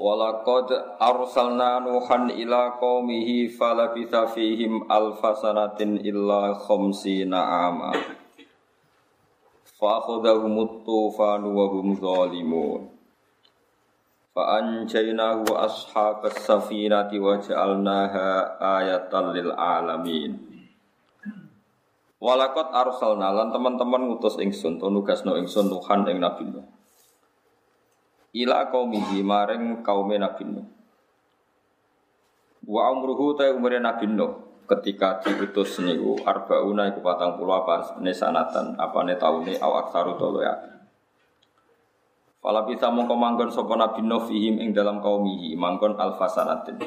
Walaqad arsalna Nuhan ila qaumihi falabitha fihim alfasanatin illa khamsina ama. Fa'akhadhahumut tufanu wa hum zalimun. Fa'anjaynahu wa ashabas safinati wa ja'alnaha ayatan lil alamin. Walakot arsalna lan teman-teman ngutus ingsun to nugasno ingsun Nuhan ing Nabi Nuh ila qaumihi maring kaume Nabi Nuh. Wa umruhu ta umure Nabi Nuh ketika diutus niku arbauna iku patang puluh apa ne sanatan apa ne taune au aksaru tolo ya. Fala bisa mongko manggon sapa Nabi Nuh fihim ing dalam kaumihi manggon alfasanatin.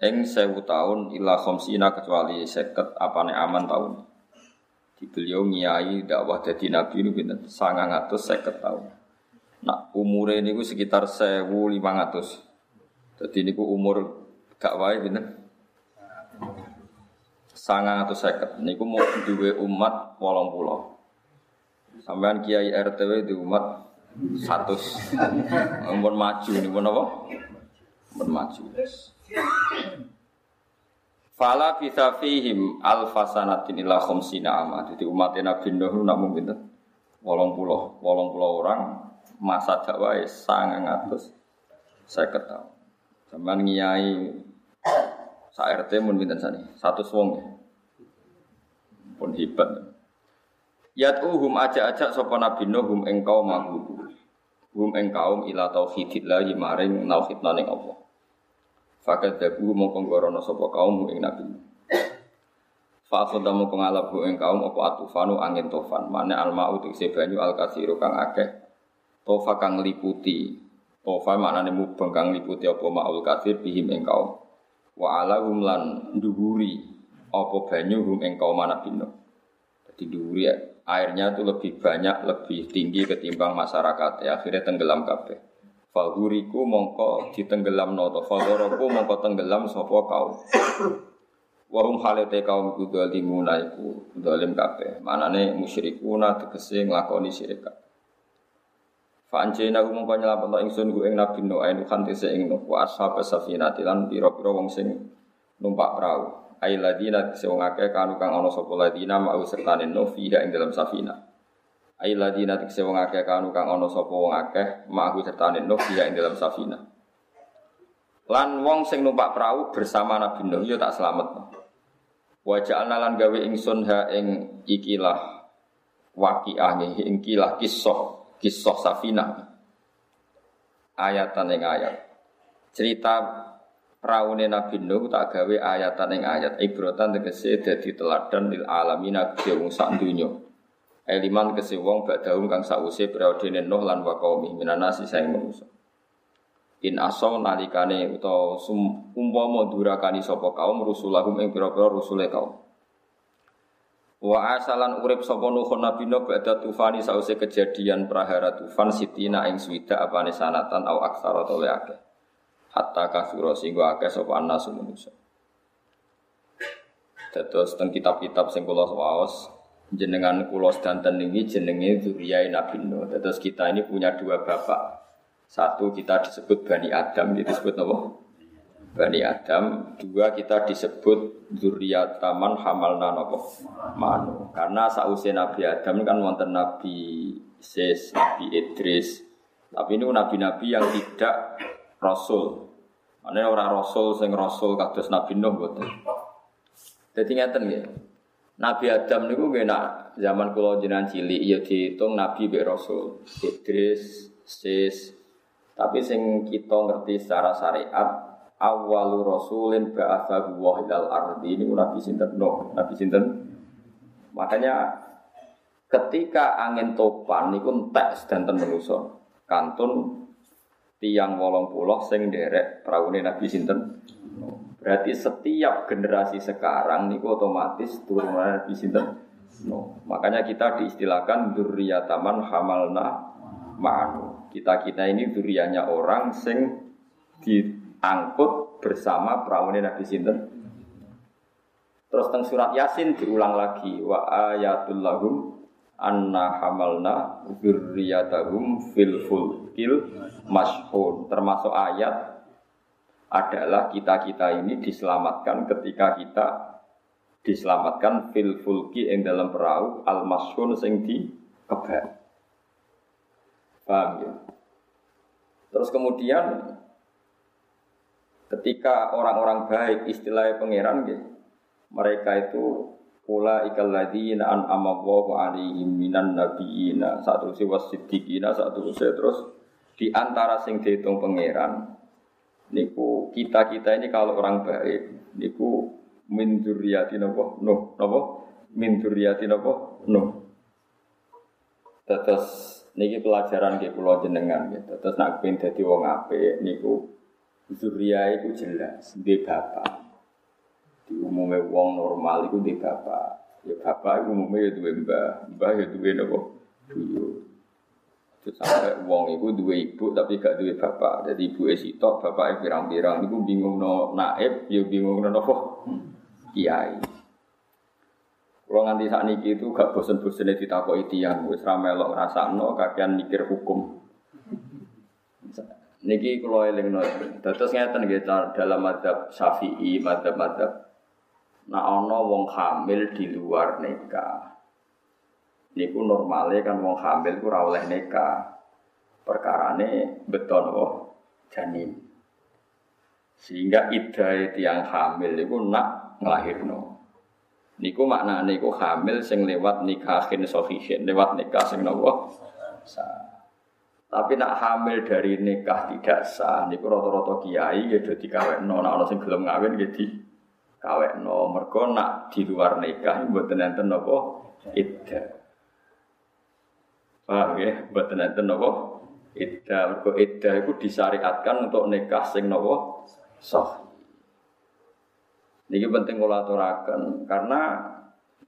Ing sewu tahun ila khamsina kecuali seket apane aman tahun. Di beliau ngiyai dakwah dadi nabi niku pinten 950 tahun. Nah, umure niku sekitar 1500. Jadi niku umur gak wae pinten? Sangat atau seket. Niku mau duwe umat wolong pulau. Sampean kiai RTW di umat satu. Umur maju nih pun apa? Umur maju. Fala bisa fihim alfasanatin ila khomsina ama. Jadi umat Nabi Nuh namun pinten? Wolong pulau, wolong pulau orang masa dakwah sangat ngatus saya ketahui zaman ngiyai sa RT mun pinten sani? Satu wong ya. Pun hebat. Yat'uhum aja-aja sapa nabi nuhum ing kaum hum ing kaum ila tauhidillah maring nauhidna ning Allah. Fakat dabu mongko ngorono sapa kaum ing nabi Fa akhadha mongko ngalabu ing kaum apa atufanu angin tofan mana almau tekse banyu al kasiru kang akeh Tofa kang liputi. Tofa maknane mubeng kang liputi apa ma'ul kafir bihim ing kaum. Wa ala lan apa banyu hum ing kaum bino Jadi duhuri airnya itu lebih banyak, lebih tinggi ketimbang masyarakat. Ya, akhirnya tenggelam kabeh. Falhuriku mongko ditenggelam noto, falhoroku mongko tenggelam sopo kau. Wahum halete kaum iku dalimuna iku dalim kabeh. Manane musyrikuna tegese nglakoni syirik Fa'anjena ku mongko nyelametno ingsun ku ing Nabi Nuh ainu khantise ing Nuh wa ashab safinati lan pira-pira wong sing numpak perahu. Ai ladina sing akeh kanu kang ana sapa ladina mau sertane Nuh fiha ing dalam safina. Ai ladina sing akeh kanu kang ana sapa wong akeh mau sertane Nuh fiha ing dalam safina. Lan wong sing numpak perahu bersama Nabi Nuh ya tak selametno. Wa ja'alna lan gawe ingsun ha ing ikilah waqi'ah ing kilah kisah kisah Safina. Ayatan yang ayat cerita raune Nabi Nuh tak gawe ayatan yang ayat ibrotan tegese dadi teladan lil alamina wong sak donya. Eliman kese wong badahum kang sause periode Nuh lan wa qaumi minanasi saing manusa. In asaw nalikane utawa umpama durakani sapa kaum rusulahum ing pira-pira rusule kaum Wa asalan urip sapa nuhun nabi no ba'da tufani sause kejadian prahara tufan sitina ing swida apane sanatan au aksara to akeh. Hatta kasura singgo akeh sapa anasu manusa. Dados teng kitab-kitab sing kula waos jenengan kula sedanten niki jenenge dzurriyae Nabi Nuh. Dados kita ini punya dua bapak. Satu kita disebut Bani Adam, disebut apa? Bani Adam dua kita disebut zuriat taman hamalna nopo? Manu. Karena sausia Nabi Adam kan wonten Nabi Ses Nabi Idris. Tapi ini nabi-nabi yang tidak rasul. Mana orang rasul sing rasul kados Nabi Nuh betul jadi ngeten ya Nabi Adam niku nggih nak zaman kula jenengan cilik ya dihitung nabi be rasul. Idris Sis tapi sing kita ngerti secara syariat awalu rasulin ba'athahu wa ilal ardi ini Nabi sinten no Nabi sinten makanya ketika angin topan niku entek sedanten manusa kantun tiang wolong puloh sing derek peraune Nabi sinten. Berarti setiap generasi sekarang niku otomatis turunan Nabi sinten. No. Makanya kita diistilahkan taman hamalna ma'anu. Kita-kita ini durianya orang sing diangkut bersama peraune Nabi sinten. Terus teng surat Yasin diulang lagi wa ayatul lahum anna hamalna dzurriyyatahum fil fulkil mashhun termasuk ayat adalah kita-kita ini diselamatkan ketika kita diselamatkan fil fulki yang dalam perahu al mashhun sing di kebak. Paham ya? Terus kemudian ketika orang-orang baik istilahnya pangeran gitu, mereka itu Ula ikal ladina an amawahu alaihim minan nabiyina. Satu si wasiddiqina Satu si terus Di antara sing dihitung pangeran Niku kita-kita ini kalau orang baik Niku min dzurriyyati napa? Nuh napa? Min dzurriyyati napa? Nuh. Terus niki pelajaran ke pulau jenengan gitu. Terus nak pengen dadi wong apik niku zuriya itu jelas di bapak di umumnya wong normal itu di bapak. Ya bapak itu umumnya ya dua mbah, mbah ya dua. Terus sampai wong itu dua ibu tapi gak dua bapak. Jadi ibu esitok, bapak itu pirang-pirang. Itu bingung no naib, ya bingung no nopo kiai. Kalau nganti saat ini itu gak bosen-bosen ditakoi tiang, wis ramelok no kakian mikir hukum. Niki kalau eling terus ngeten gitu dalam madhab syafi'i, madhab-madhab Nah ana wong hamil di luar nikah. Niku normale kan wong hamil ku oleh nikah. Perkarane beton oh janin. Sehingga iddah tiang hamil niku nak nglahirno. Niku maknane niku hamil sing lewat nikahin sahihin, lewat nikah sing napa? Tapi nak hamil dari nikah tidak sah, niku rata-rata kiai ya dadi kawekno, nek ana sing gelem ngawin ya di no mergo nak di luar nikah mboten enten napa iddah. Paham ya? Mboten enten napa iddah. Mergo iddah iku disyariatkan untuk nikah sing napa sah. Niki penting kula karena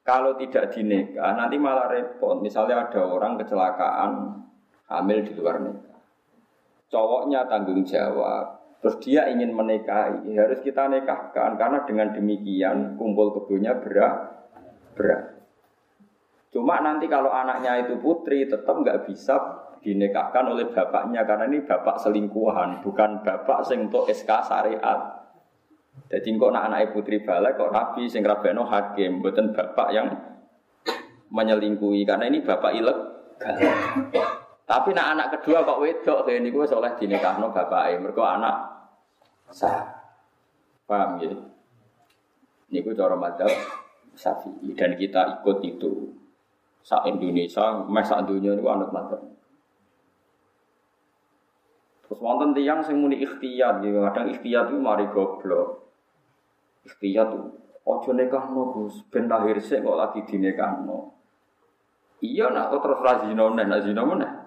kalau tidak dinikah nanti malah repot. Misalnya ada orang kecelakaan hamil di luar nikah. Cowoknya tanggung jawab, Terus dia ingin menikahi, harus kita nikahkan karena dengan demikian kumpul kebunnya berat, berat. Cuma nanti kalau anaknya itu putri tetap nggak bisa dinikahkan oleh bapaknya karena ini bapak selingkuhan, bukan bapak sing untuk SK syariat. Jadi kok anak anak putri balik kok nabi sing rabeno hakim, bukan bapak yang menyelingkuhi karena ini bapak ilegal. Tapi nak anak kedua kok wedok kayak ini gue soleh dinikahno bapak mereka anak sah. Paham ya? Gue cara madhab Syafi'i dan kita ikut itu. Sa Indonesia, mes sak dunia itu anak madhab. Terus wonten tiang sing muni ikhtiyat, gitu. kadang ikhtiyat itu mari goblok. Ikhtiyat tuh, ojo nekahno Gus, ben lahir sik kok lagi dinekahno. Iya nak terus razino neh, nak zino meneh.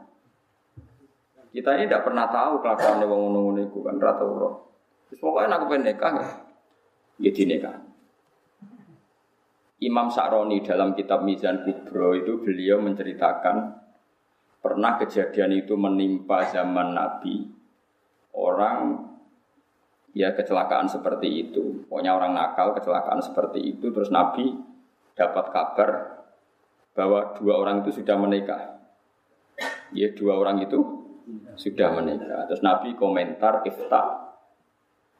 Kita ini tidak pernah tahu kelakuan wong ngono-ngono iku kan rata ora. Terus pokoknya aku pengen nikah ya nikah. Imam Sa'roni dalam kitab Mizan Kubro itu beliau menceritakan pernah kejadian itu menimpa zaman Nabi orang ya kecelakaan seperti itu. Pokoknya orang nakal kecelakaan seperti itu terus Nabi dapat kabar bahwa dua orang itu sudah menikah. Ya dua orang itu sudah menikah. Terus Nabi komentar ifta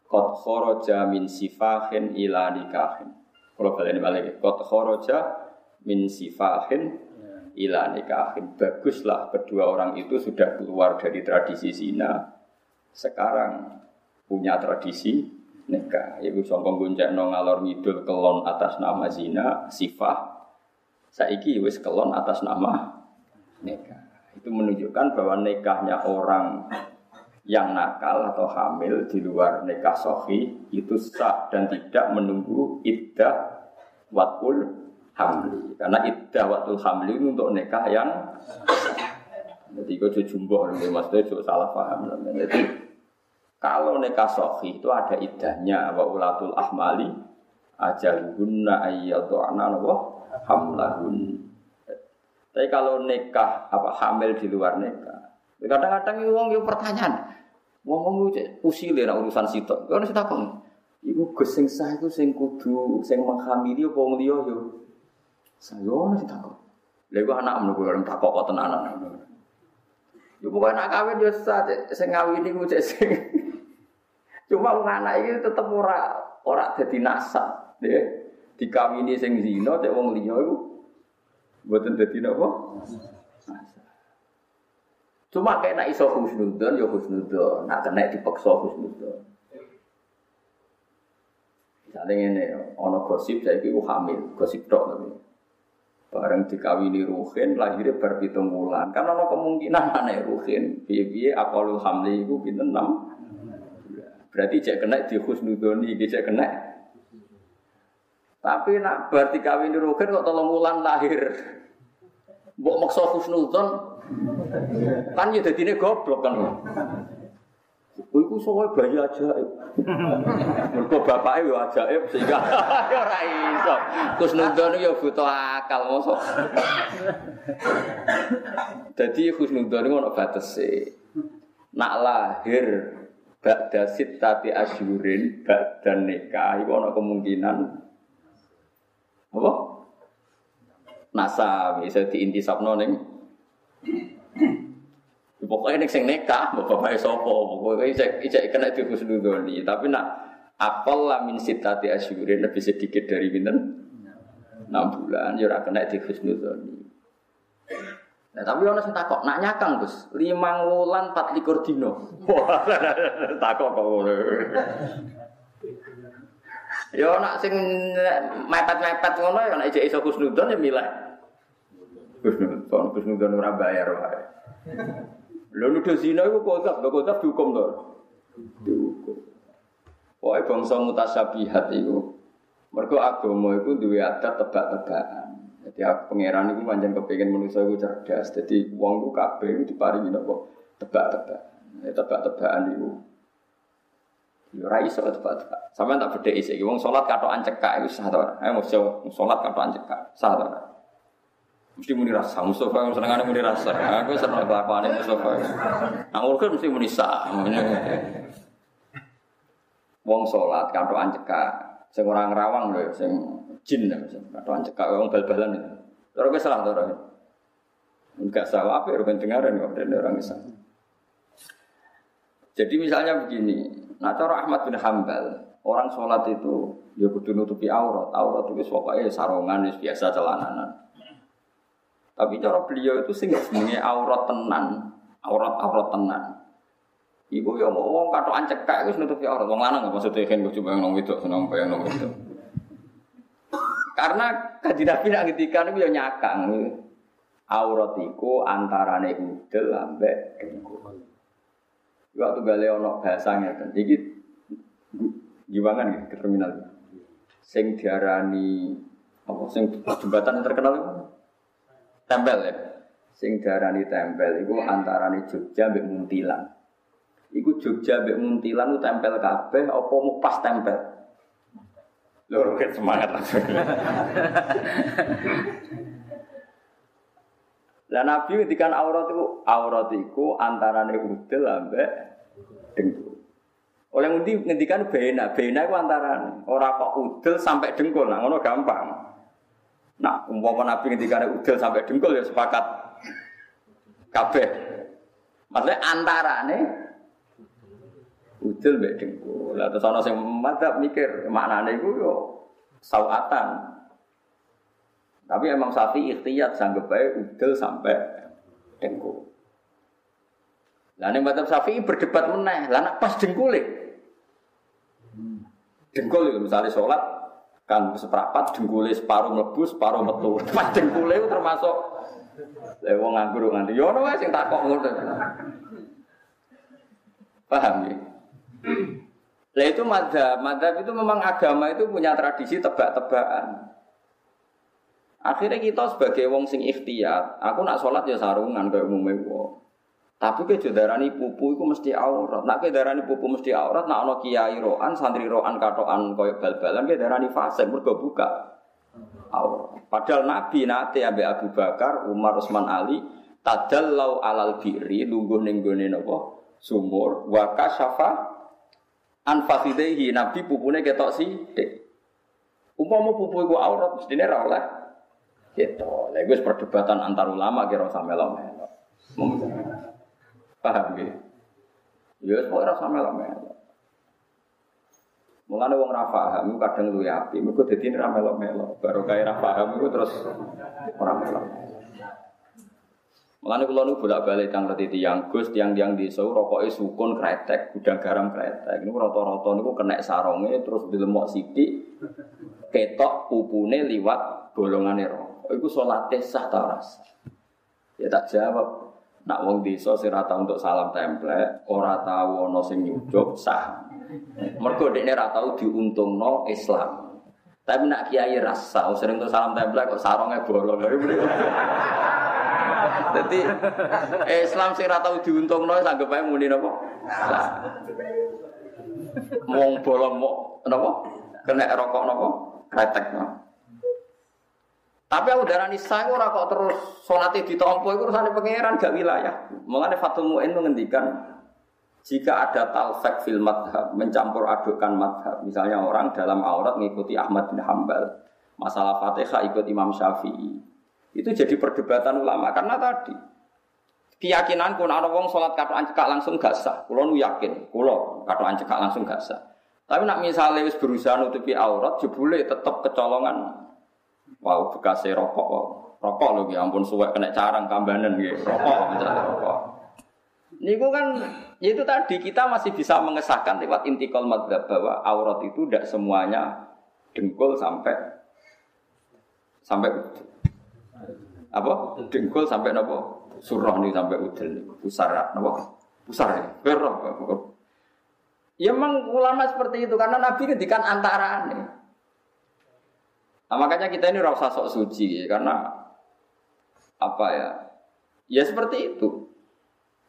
kot khoroja min sifahin ila nikahin. Kalau kalian balik, kot khoroja min sifahin ila nikahin. Baguslah kedua orang itu sudah keluar dari tradisi zina. Sekarang punya tradisi nikah. Ibu songkong guncek no ngalor ngidul kelon atas nama zina, sifah. Saiki wis kelon atas nama nikah. Itu menunjukkan bahwa nikahnya orang yang nakal atau hamil di luar nikah sohi itu sah dan tidak menunggu iddah watul hamli. Karena iddah watul hamli itu untuk nikah yang Jadi kau jumbo nih maksudnya juga salah paham. Jadi kalau nikah sohi itu ada idahnya wa ulatul ahmali ajaluhunna ayyadhu'na apa hamlahun. Tapi kalau nikah apa hamil di luar nikah, kadang-kadang wong yo pertanyaan. Wong wong usile nak urusan sitok. Kau nasi takon. Iku gus sing sah iku sing kudu sing menghamili apa wong liya yo. Saya nasi takon. Lha iku anak menunggu orang takok kok tenanan. Yo pokoke nak kawin yo sah sing ngawini cek sing. Cuma wong anak iki tetep ora ora dadi nasab, ya. Dikawini sing zina cek wong liya mboten dadi napa? Cuma kayak nak iso husnudon, ya husnudon. Nak kena dipaksa husnudon. Misalnya ini, ono gosip saya itu hamil, gosip dok tapi. Bareng dikawini ruhin, lahirnya berpitung bulan. Karena ono kemungkinan mana ruhin. Biye-biye akalul hamli itu pinten enam. Berarti cek kena di husnudoni, cek kena. Tapi nak berarti kawin ruhin kok tolong bulan lahir. Mbok maksa husnudon, Kan ya dadine goblok kan. Iku sowe bayi ajaib. Mergo bapake yo ajaib sehingga ora iso. Kusnudon yo butuh akal mosok. Dadi Kusnudon iku ono batese. Nak lahir ba'da sittati asyurin ba'da nikah iku ono kemungkinan apa? Nasa bisa diintisabno ning Pokoknya ini sing nekah, bapak sopo, pokoknya saya ijek kena di husnudoni. Tapi nak apel lah min sitati asyurin lebih sedikit dari binten enam bulan, ya kena di husnudoni. Nah, tapi orang sing takok, nak nyakang Gus, lima wulan empat likur dino. takok kok. Ya nak sing mepet-mepet ngono ya ijek iso husnudon ya milih. Husnudon, husnudon ora bayar wae. Lho nuduh zina iku kodap, lho kodap dihukum to. Dihukum. Pokoke bangsa mutasyabihat iku mergo agama iku duwe adat tebak-tebakan. Jadi pangeran iku pancen kepengin manusa iku cerdas. Jadi wong ku kabeh iku diparingi napa tebak-tebakan. Ya tebak-tebakan Ya ora iso tebak-tebak. Sampeyan tak bedheki iki wong salat katokan cekak iku sah to ora? Ayo mesti salat katokan cekak, sah to ora? Mesti muni rasa, Mustafa yang seneng muni rasa. Aku seneng kelakuan Mustafa. Nah, urut mesti muni sah. Wong sholat kantokan cekak, sing orang rawang lho, sing jin lho, kantokan cekak, wong bal-balan. Terus gue salah terus. Enggak salah apa ya, dengaran kok orang Islam. Jadi misalnya begini, nah cara Ahmad bin Hambal, orang sholat itu ya kudu nutupi aurat, aurat itu pokoknya sarongan biasa celananan. Tapi cara beliau itu sing jenenge aurat tenan, aurat-aurat tenan. Ibu ya mau wong katokan cekak wis nutupi aurat. Wong lanang maksudnya kan gue coba nong itu, seneng nong itu. Karena kaji Nabi nak ngetikan itu ya nyakang. Aurat iku antarane udel ambek dengkul. Waktu gale ono bahasanya kan. Iki gimana nih ke terminal. Sing diarani apa sing jembatan yang terkenal itu Tempel ya. Sing darani tempel iku antarane Jogja mbek Muntilan. Iku Jogja mbek Muntilan ku tempel kabeh apa mau pas tempel? Lho semangat langsung. Lah Nabi ngendikan aurat itu aurat iku antarane udel ambek dengkul. Oleh ngendi ngendikan bena, bena iku antarane ora kok udel sampai dengkul, nah ngono gampang. Nah, umpama Nabi ada udel sampai dengkul ya sepakat kabeh. Maksudnya antara nih udel mbek dengkul. Lah terus ana sing mikir maknane iku yo sawatan. Tapi emang sapi ikhtiyat sanggup baik udel sampai dengkul. Lah ning Syafi'i berdebat meneh. Lah nak pas dengkul Dengkul itu misalnya sholat kan seprapat dengkule separuh mlebu separuh metu pas dengkule itu termasuk lha wong nganggur nganti yo ono wae sing takok ngono paham ya Lah itu madhab, madhab itu memang agama itu punya tradisi tebak-tebakan. Akhirnya kita sebagai wong sing ikhtiar, aku nak sholat ya sarungan kayak umumnya wong. Tapi ke darani pupu itu mesti aurat. Nak ke darani pupu mesti aurat, nak ono kiai roan, santri roan katoan koyo bal-balan ke darani fase mergo buka aurat. Padahal Nabi nate ambek Abu Bakar, Umar, Utsman Ali tadallau alal biri lungguh ning napa sumur wa kasyafa an fakhidehi Nabi pupune ketok sithik. Umpama pupu iku aurat mestine ra oleh Gitu. Lha wis perdebatan antar ulama kira usah melok-melok. Paham nggih? Ya wis ora usah melok-melok. Mulane wong ra paham kadang luwe api, mergo dadi ra melok-melok. Baru kaya ra paham iku terus ora melok. Mulane kula nu bolak-balik tang reti tiyang Gus tiang-tiang desa rokoke sukun kretek, gudang garam kretek. Niku rata-rata niku kena sarunge terus dilemok sithik ketok pupune liwat golongane rokok. Iku salate sah ta Ya tak jawab. Nak wong desa sing untuk salam templek, ora tau ana sing nyujuk sah. Mergo dekne ora tau diuntungno Islam. Tapi nak kiai rasa, sering untuk salam templek kok sarongnya bolong. Jadi Islam sing ora tau diuntungno sanggep ae muni napa? Wong bolong mau napa? Kena rokok napa? Kretek napa? Tapi aku darah nisa aku kok terus sholatnya ditompo itu urusan pangeran gak wilayah. Mengenai Fatul Mu'in menghentikan jika ada talfek fil madhab, mencampur adukan madhab. Misalnya orang dalam aurat mengikuti Ahmad bin Hambal. Masalah fatihah ikut Imam Syafi'i. Itu jadi perdebatan ulama. Karena tadi, keyakinan kun ada wong sholat katoan cekak langsung gak sah. Kulo yakin, kulo katoan cekak langsung gak sah. Tapi nak misalnya berusaha nutupi aurat, jebule tetap kecolongan Wow, bekas rokok. Rokok loh, ya ampun suwek kena carang kambanan gitu. Rokok misalnya rokok. Niku kan ya itu tadi kita masih bisa mengesahkan lewat intikal madhab bahwa aurat itu tidak semuanya dengkul sampai sampai apa? Dengkul sampai nopo surah nih sampai udel pusar nopo pusar ya. Berok ya memang ulama seperti itu karena nabi kan antara nih Nah, makanya kita ini rasa sok suci karena apa ya? Ya seperti itu.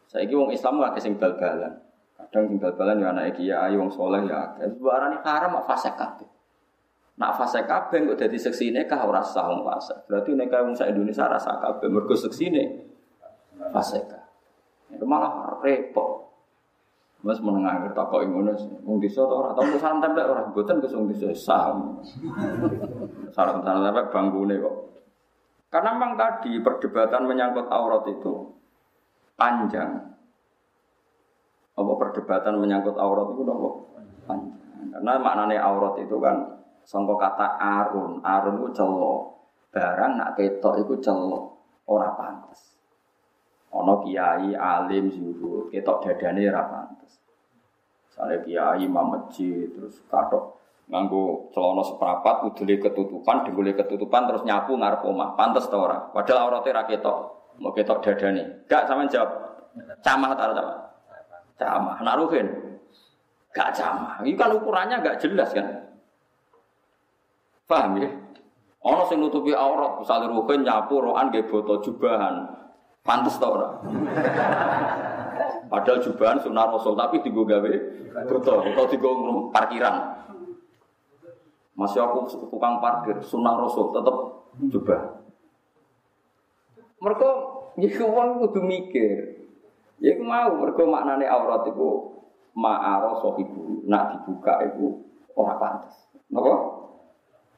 Saya kira wong Islam nggak kesing bal-balan. Kadang sing bal-balan ya anak kiai wong soleh ya. Sebarang haram mak fase kabeh. Nak fase kabeh kok dadi seksine kah ora sah wong. Berarti nek wong sak Indonesia rasa kabeh mergo seksine kabeh. Itu malah repot. Mas menengah kita kok ngono wong desa to ora tau salam tempel ora mboten ke wong desa saham. Salam tempel banggune kok. Karena memang tadi perdebatan menyangkut aurat itu panjang. Apa perdebatan menyangkut aurat itu apa? Panjang. Karena maknanya aurat itu kan sangka kata arun, arun itu celo. Barang nak ketok itu celo, ora pantas. Ono kiai alim zuhud, ketok dadane ora pantes. Sale kiai imam masjid terus katok nganggo celana seprapat udule ketutupan, dengkule ketutupan terus nyapu ngarep omah. Pantes ta ora? Padahal aurate ra ketok. Mau ketok dadane. Gak sampean jawab. Camah ta ora camah? Nak. Gak camah. Ini kan ukurannya gak jelas kan? Paham ya? Ono sing nutupi aurat, misalnya ruhin nyapu roan nggih boto jubahan. Pantes tau ora? Padahal jubahan sunnah Rasul tapi digo gawe betul atau digo parkiran. Masih aku tukang parkir sunnah Rasul tetap jubah. Mereka jadi uang kudu mikir. Ya mau mereka maknane aurat itu ma'aro sohibu nak dibuka itu orang pantas. Napa?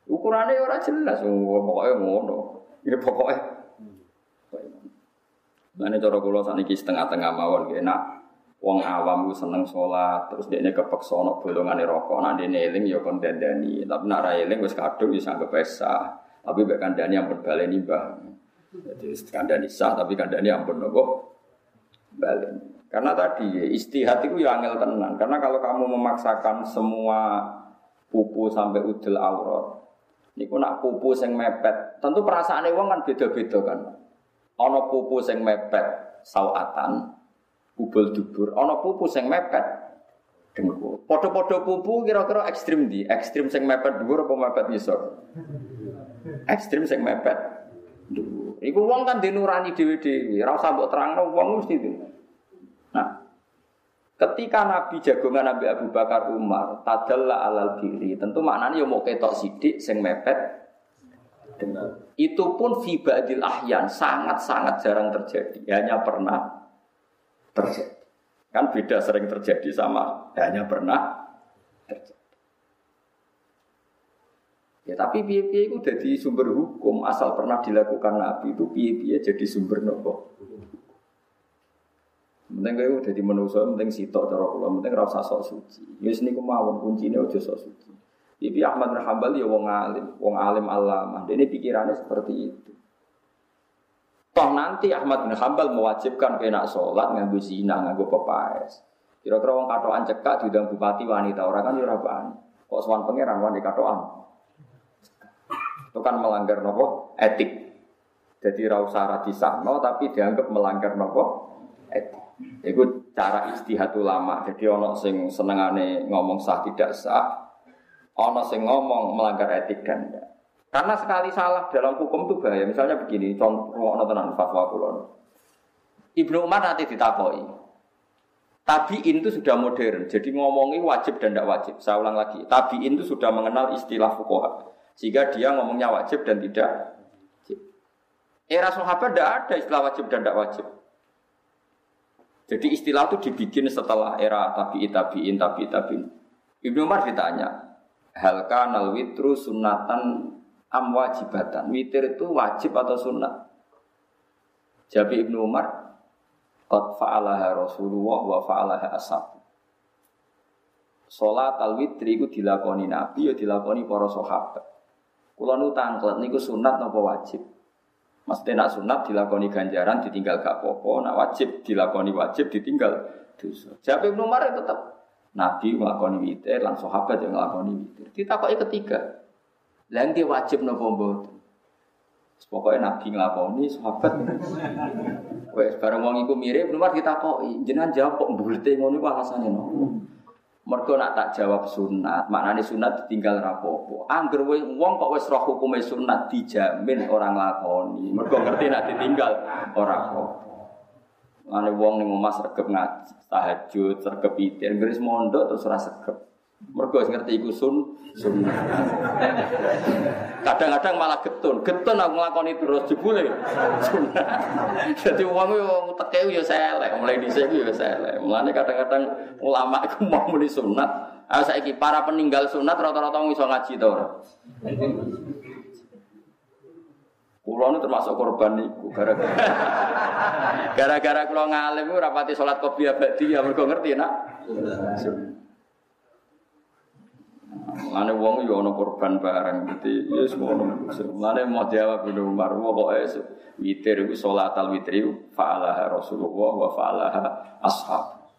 Ukurannya orang jelas, pokoknya ngono. Ya pokoknya Mana cara kula saniki setengah-tengah mawon nggih. Nak wong awam ku seneng sholat terus dia kepeksa ana bolongane rokok nak dene eling ya kon dandani. Tapi nak ra eling wis kadung wis anggap sah. Tapi mek kandhani ampun baleni mbah jadi kandhani sah tapi kandhani ampun nopo baleni karena tadi istihad itu ya angel tenan. Karena kalau kamu memaksakan semua pupu sampai udel aurat niku nak pupu sing mepet tentu perasaane wong kan beda-beda kan Ana pupu sing mepet sawatan, kubul dubur. Ana pupu sing mepet dengkul. Padha-padha pupu kira-kira ekstrim di, ekstrim sing mepet dhuwur apa mepet ngisor? ekstrim sing mepet. Duh, iku wong kan dinurani dhewe-dhewe, ora usah mbok terangno wong mesti itu. Nah, ketika Nabi jagongan Nabi Abu Bakar Umar tadalla alal diri, tentu maknanya ya mau ketok sidik sing mepet Itu pun fi ba'dil ahyan sangat-sangat jarang terjadi, hanya pernah terjadi. Kan beda sering terjadi sama hanya pernah terjadi. Ya tapi piye-piye itu jadi sumber hukum asal pernah dilakukan Nabi itu piye-piye jadi sumber nopo. Penting kaya udah di manusia, penting sitok cara kula, penting rasa sok suci. Wis niku mawon kuncine aja sok suci. Ibi Ahmad bin Hambal ya wong alim, wong alim alama. Ini pikirannya seperti itu. Toh nanti Ahmad bin Hambal mewajibkan kena sholat nganggo zina, nganggo pepaes. Kira-kira wong katoan cekak diundang bupati wanita orang kan ya ora. Kok sowan pangeran wanita katoan. Itu kan melanggar nopo etik. Jadi rasa radisahno tapi dianggap melanggar nopo etik. Itu cara istihad ulama. Jadi ono sing senengane ngomong sah tidak sah, ono sing ngomong melanggar etik enggak. Karena sekali salah dalam hukum itu bahaya. Misalnya begini, contoh ono tenan fatwa kulon. Ibnu Umar nanti ditakoi. Tabiin itu sudah modern, jadi ngomongi wajib dan tidak wajib. Saya ulang lagi, tabiin itu sudah mengenal istilah fukoha. Sehingga dia ngomongnya wajib dan tidak. Era sahabat tidak ada istilah wajib dan tidak wajib. Jadi istilah itu dibikin setelah era tabi'i tabi'in tabi'i tabi'in. Ibnu Umar ditanya, hal kanal witru sunatan am wajibatan. Witir itu wajib atau sunnah? Jawab Ibnu Umar, qad fa'alaha Rasulullah wa fa'alaha ashab. Salat al-witri itu dilakoni Nabi ya dilakoni para sahabat. Kula nu tanglet niku sunat napa wajib? Maksudnya nak sunat dilakoni ganjaran ditinggal gak popo, nak wajib dilakoni wajib ditinggal dosa. Jawab Ibnu Umar tetap Nabi nglakoni witir, lan sahabat yang nglakoni witir. Ditakoki ketiga. Lah dia wajib napa mboten? Pokoknya Nabi nglakoni, sahabat. Wes bareng wong iku mirip, Umar ditakoki, jenengan jawab kok mbulete ngono iku alasane nopo? Mergo nak tak jawab sunat, maknane sunat ditinggal rapopo. Angger wong kok wis roh hukume sunat dijamin orang lakoni. Mergo ngerti nak ditinggal ora apa. Mane wong ning omah sregep ngaji, tahajud, sregep itir, ngris mondok terus ora sregep. Ngerti iku sun sunnah. Kadang-kadang malah getun, getun aku nglakoni terus jebule sunnah. Jadi wong yo teke yo selek, mulai dhisik yo selek. Mulane kadang-kadang ulama iku mau muni sunat. Ah saiki para peninggal sunat rata-rata wong iso ngaji to. Kulo nu termasuk korban niku gara-gara gara-gara kulo ngalim ora pati salat qobliyah ba'diyah mergo ngerti nak. Mane wong yo ana korban bareng dadi ya ngono. Mane mau jawab Ibnu Umar pokoke witir iku salat al witri fa'alaha Rasulullah wa fa'alaha ashab.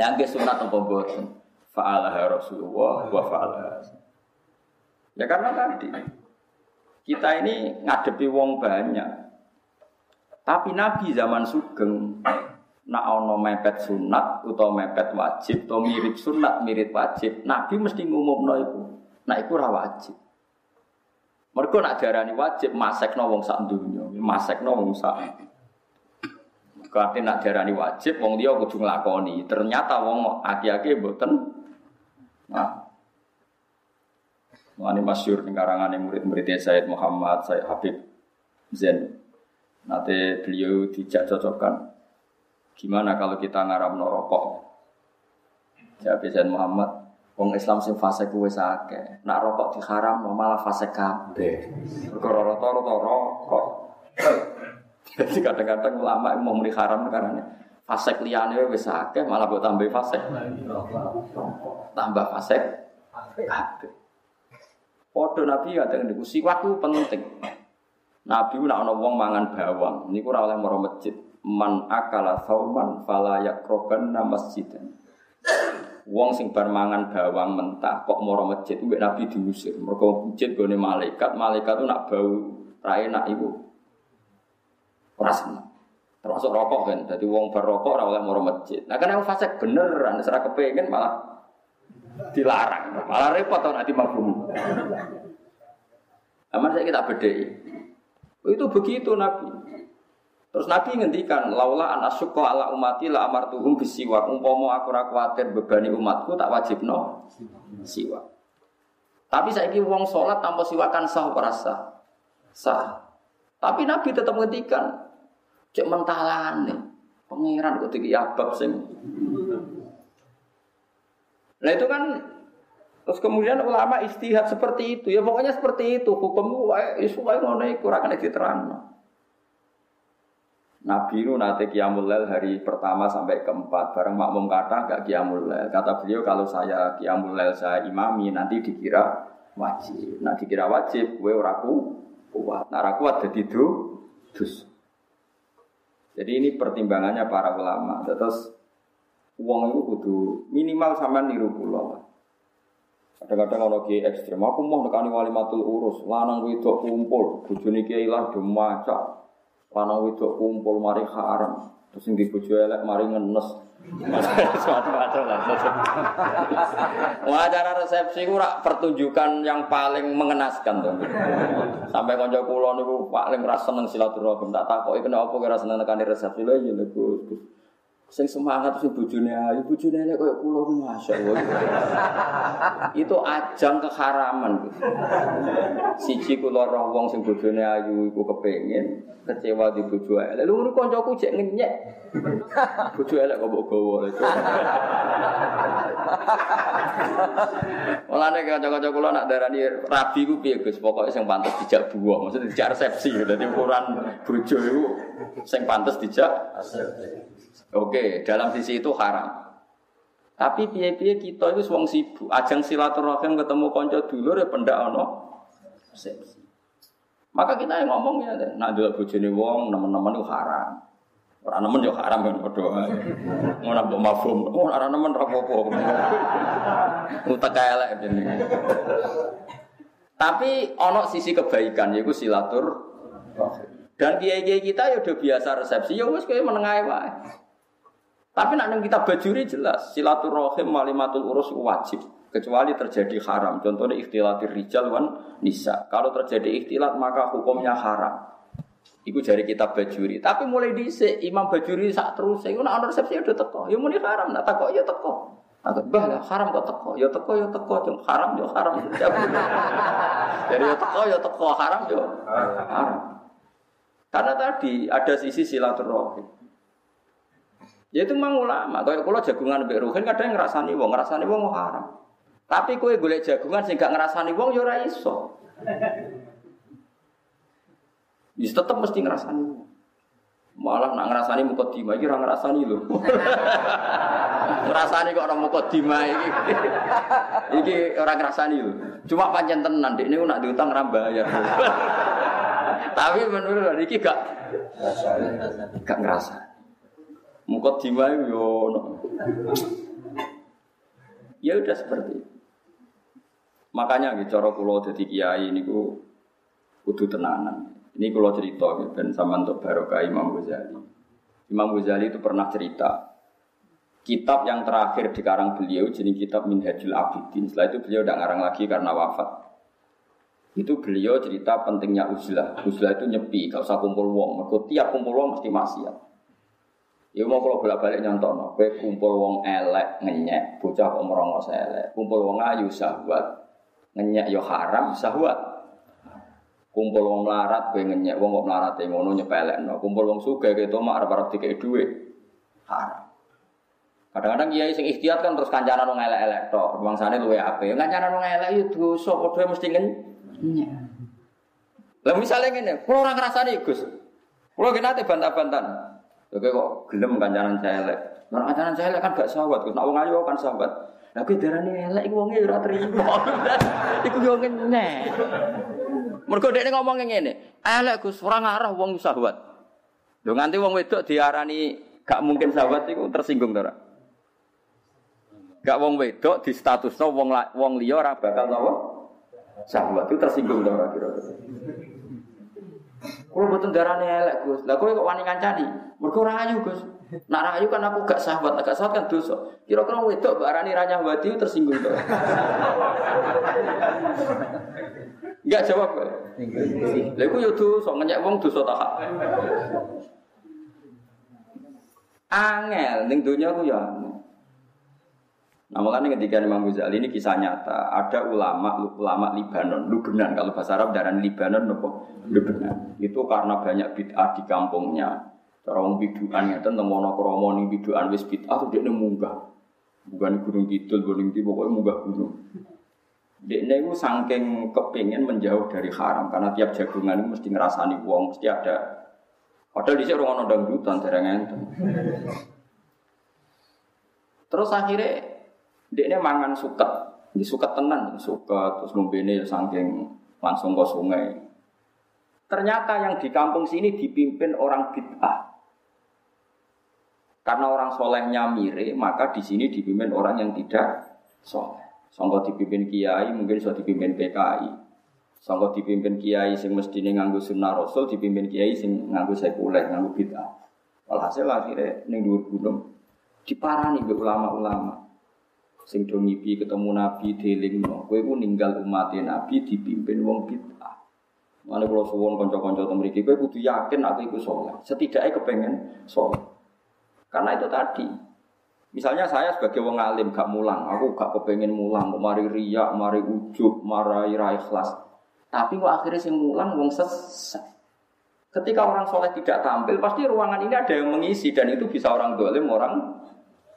Yang ke sunat apa mboten? Fa'alaha Rasulullah wa fa'alaha. Ya karena tadi kita ini ngadepi wong banyak. Tapi Nabi zaman Sugeng nak ono mepet sunat atau mepet wajib atau mirip sunat mirip wajib nabi mesti ngumumno iku nak iku ora wajib. Mergo nak wajib masekno wong sak donya masekno wong sak. Kate nak wajib wong dia kudu nglakoni. Ternyata wong aki-aki mboten. Nah Ini masyur ning karangane murid-muridnya Said Muhammad, Said Habib Zain. Nanti beliau dijak cocokkan Gimana kalau kita ngaram rokok? Jawab Zain Muhammad, Wong Islam sing fase kuwe sake. Nak rokok diharam malah fase kabeh. Perkara rata-rata rokok. Jadi kadang-kadang ulama mau muni haram karena fase liyane wis akeh malah buat tambah fase. Tambah fase kabeh. Padha Nabi kadang niku siwak penting. Nabi nak ana wong mangan bawang niku ora oleh maro masjid man akala sauman fala yakrobanna masjidan. Wong sing bar mangan bawang mentah kok moro masjid mbek Nabi diusir. Mergo masjid gone malaikat, malaikat itu nak bau ra enak iku. Ora seneng. Termasuk rokok kan. Jadi wong berrokok ora oleh moro masjid. Nah kan yang fasik beneran, ora kepengin malah dilarang. Malah repot to nanti mabum. Aman saya kita bedai. Itu begitu Nabi. Terus Nabi ngendikan, laula an asyqa ala umati la amartuhum bisiwak. Umpama aku ora kuwatir bebani umatku tak wajib no siwak. Tapi saya ini wong sholat tanpa siwakan sah apa sah? Tapi Nabi tetap ngendikan, cek mentalan nih. Pangeran kok abab sing. Nah itu kan Terus kemudian ulama istihad seperti itu. Ya pokoknya seperti itu. Hukum isu wae ngono iku ora kena diterangno. Nabi itu nanti kiamul hari pertama sampai keempat bareng makmum kata gak kiamul Kata beliau kalau saya kiamul saya imami nanti dikira wajib. Nah dikira wajib, gue oraku kuat. Nah kuat jadi dus. Jadi ini pertimbangannya para ulama. Terus uang itu kudu minimal sama niru pulau. Kadang-kadang orang kiai ekstrim, aku mau nekani wali matul urus, lanang wedok kumpul, bujuni kiai lah maca, lanang wedok kumpul mari haram, terus yang dibujuk elek mari ngenes, macam-macam lah. Acara resepsi ku pertunjukan yang paling mengenaskan tuh. Sampai konco kula niku paling rasa seneng silaturahim. Tak takoki kenapa kira seneng nekani resepsi lho ya. Sing semangat sing bojone ayu, bojone elek koyo kula masyaallah. Itu ajang keharaman. Siji kula roh wong sing bojone ayu iku kepengin kecewa di bojo elek. Lha ngono kancaku jek ngenyek. Bojo elek kok mbok gawa. Mulane kanca-kanca kula nak darani rabi ku piye Gus? Pokoke sing pantes dijak buah, maksudnya dijak resepsi. Dadi ukuran bojo iku sing pantes dijak resepsi. Oke, dalam sisi itu haram. Tapi piye-piye kita itu wong sibuk, ajang silaturahim ketemu konco dulu ya pendak ono Maka kita yang ngomong ya, nak dulu bojone wong, teman-teman itu haram. Orang nemen yo haram kan berdoa. Mau nambah mafhum, oh orang nemen rapopo. Utak elek jenenge. Tapi ono sisi kebaikan yaitu silatur dan kiai-kiai kita ya udah biasa resepsi ya wes kayak menengah wae. Tapi nak kita bajuri jelas silaturahim malimatul urus wajib kecuali terjadi haram. Contohnya ikhtilatir rijal wan nisa. Kalau terjadi ikhtilat maka hukumnya haram. Iku jari kita bajuri. Tapi mulai dice imam bajuri saat terus saya nak resepsi udah teko. Ya muni haram, nak teko ya teko. Agak bah lah haram kok teko, ya teko ya teko, jeng haram ya haram. Jadi ya teko ya teko, haram ya haram. Karena tadi ada sisi silaturahim. Ya itu mang ulama. Kayak kalau jagungan mbek ruhin kadang ngrasani wong, ngrasani wong haram. Tapi kowe golek jagungan sing gak ngrasani wong ya ora iso. Ya tetep mesti ngrasani wong. Malah nak ngrasani mukadimah iki ora ngrasani lho. ngrasani kok ora mukadimah iki. iki ora ngrasani lho. Cuma pancen tenan niku nak diutang ra bayar. Tapi menurut iki gak. Gak ngrasani. Mukot dimai yo Ya udah seperti itu. Makanya gitu cara kula dadi kiai niku kudu tenanan. Ini kalau cerita gitu, dan sama untuk barokah Imam Ghazali. Imam Ghazali itu pernah cerita kitab yang terakhir di karang beliau jadi kitab Minhajul Abidin. Setelah itu beliau tidak ngarang lagi karena wafat. Itu beliau cerita pentingnya uzlah. Uzlah itu nyepi, gak usah kumpul wong. Mereka tiap kumpul wong mesti maksiat. Ya mau kalau bolak balik nyontono, kowe kumpul wong elek ngenyek, bocah kok merongos elek. Kumpul wong ayu sahwat, ngenyek yo ya haram sahwat. Kumpul wong larat kowe ngenyek, wong kok melarat ngono nyepelekno. Kumpul wong sugih kowe tomak arep-arep dikek dhuwit haram. Kadang-kadang kiai sing ikhtiar kan terus kancanan wong elek-elek tok, bangsane luwe apik. Kancanan wong elek yo dosa padha mesti ngenyek. Lah misalnya ngene, kula ora ngrasani Gus. Kula ki nate bantah-bantahan. Oke kok gelem kancanan elek. Nah kancanan elek kan gak sahabat. Nak wong ayu kan sahabat. Lah kuwi darane elek iku wonge ora trimo. Iku yo ngene. Mergo dekne ngomong ngene, elek Gus, ora ngarah wong sahabat. Lho nganti wong wedok diarani gak mungkin sahabat iku tersinggung to ora? Gak wong wedok di statusno wong wong liya ora bakal napa? Sahabat itu tersinggung to ora kira-kira. Kalau betul darahnya elek Gus, lah kowe kok wani ngancani? Mergo rayu Gus. Nak rayu kan aku gak sahabat, gak sahabat kan dosa. Kira-kira wedok mbak Rani ranyah wadi tersinggung tuh. Enggak jawab. Lha iku yo dosa ngenyek wong dosa tak. Angel ning donya ku ya Nah makanya ketika Imam Ghazali ini kisah nyata, ada ulama ulama Libanon, Lubnan kalau bahasa Arab darah Libanon nopo Lubnan. Itu karena banyak bid'ah di kampungnya. Cara wong biduan ngeten temono kromo ning biduan wis bid'ah tuh dia munggah. Bukan gunung kidul, gunung di pokoknya munggah gunung. Dia itu saking kepingin menjauh dari haram karena tiap jagungan itu mesti ngerasani uang, mesti ada. Padahal di sini orang dangdutan, enten. Terus akhirnya dia ini mangan suket, di suket tenan, suket terus ngombene saking langsung ke sungai. Ternyata yang di kampung sini dipimpin orang bid'ah. Karena orang solehnya mire, maka di sini dipimpin orang yang tidak soleh. Sangka dipimpin kiai, mungkin sudah dipimpin PKI. Sangka dipimpin kiai sing mesti nganggu sunnah rasul, dipimpin kiai sing nganggu sekuler, nganggu bid'ah. Walhasil akhirnya ning dhuwur gunung diparani be ulama-ulama sing do ngipi ketemu Nabi delingno kowe ku ninggal umat Nabi dipimpin wong bid'ah. Mane kula suwun kanca-kanca teng mriki kowe kudu yakin aku iku saleh. Setidaknya kepengen saleh. Karena itu tadi. Misalnya saya sebagai wong alim gak mulang. Aku gak kepengen mulang. Mari riya mari ujub mari ra ikhlas. Tapi kok akhirnya sing mulang wong sesat Ketika orang soleh tidak tampil, pasti ruangan ini ada yang mengisi. Dan itu bisa orang dolim, orang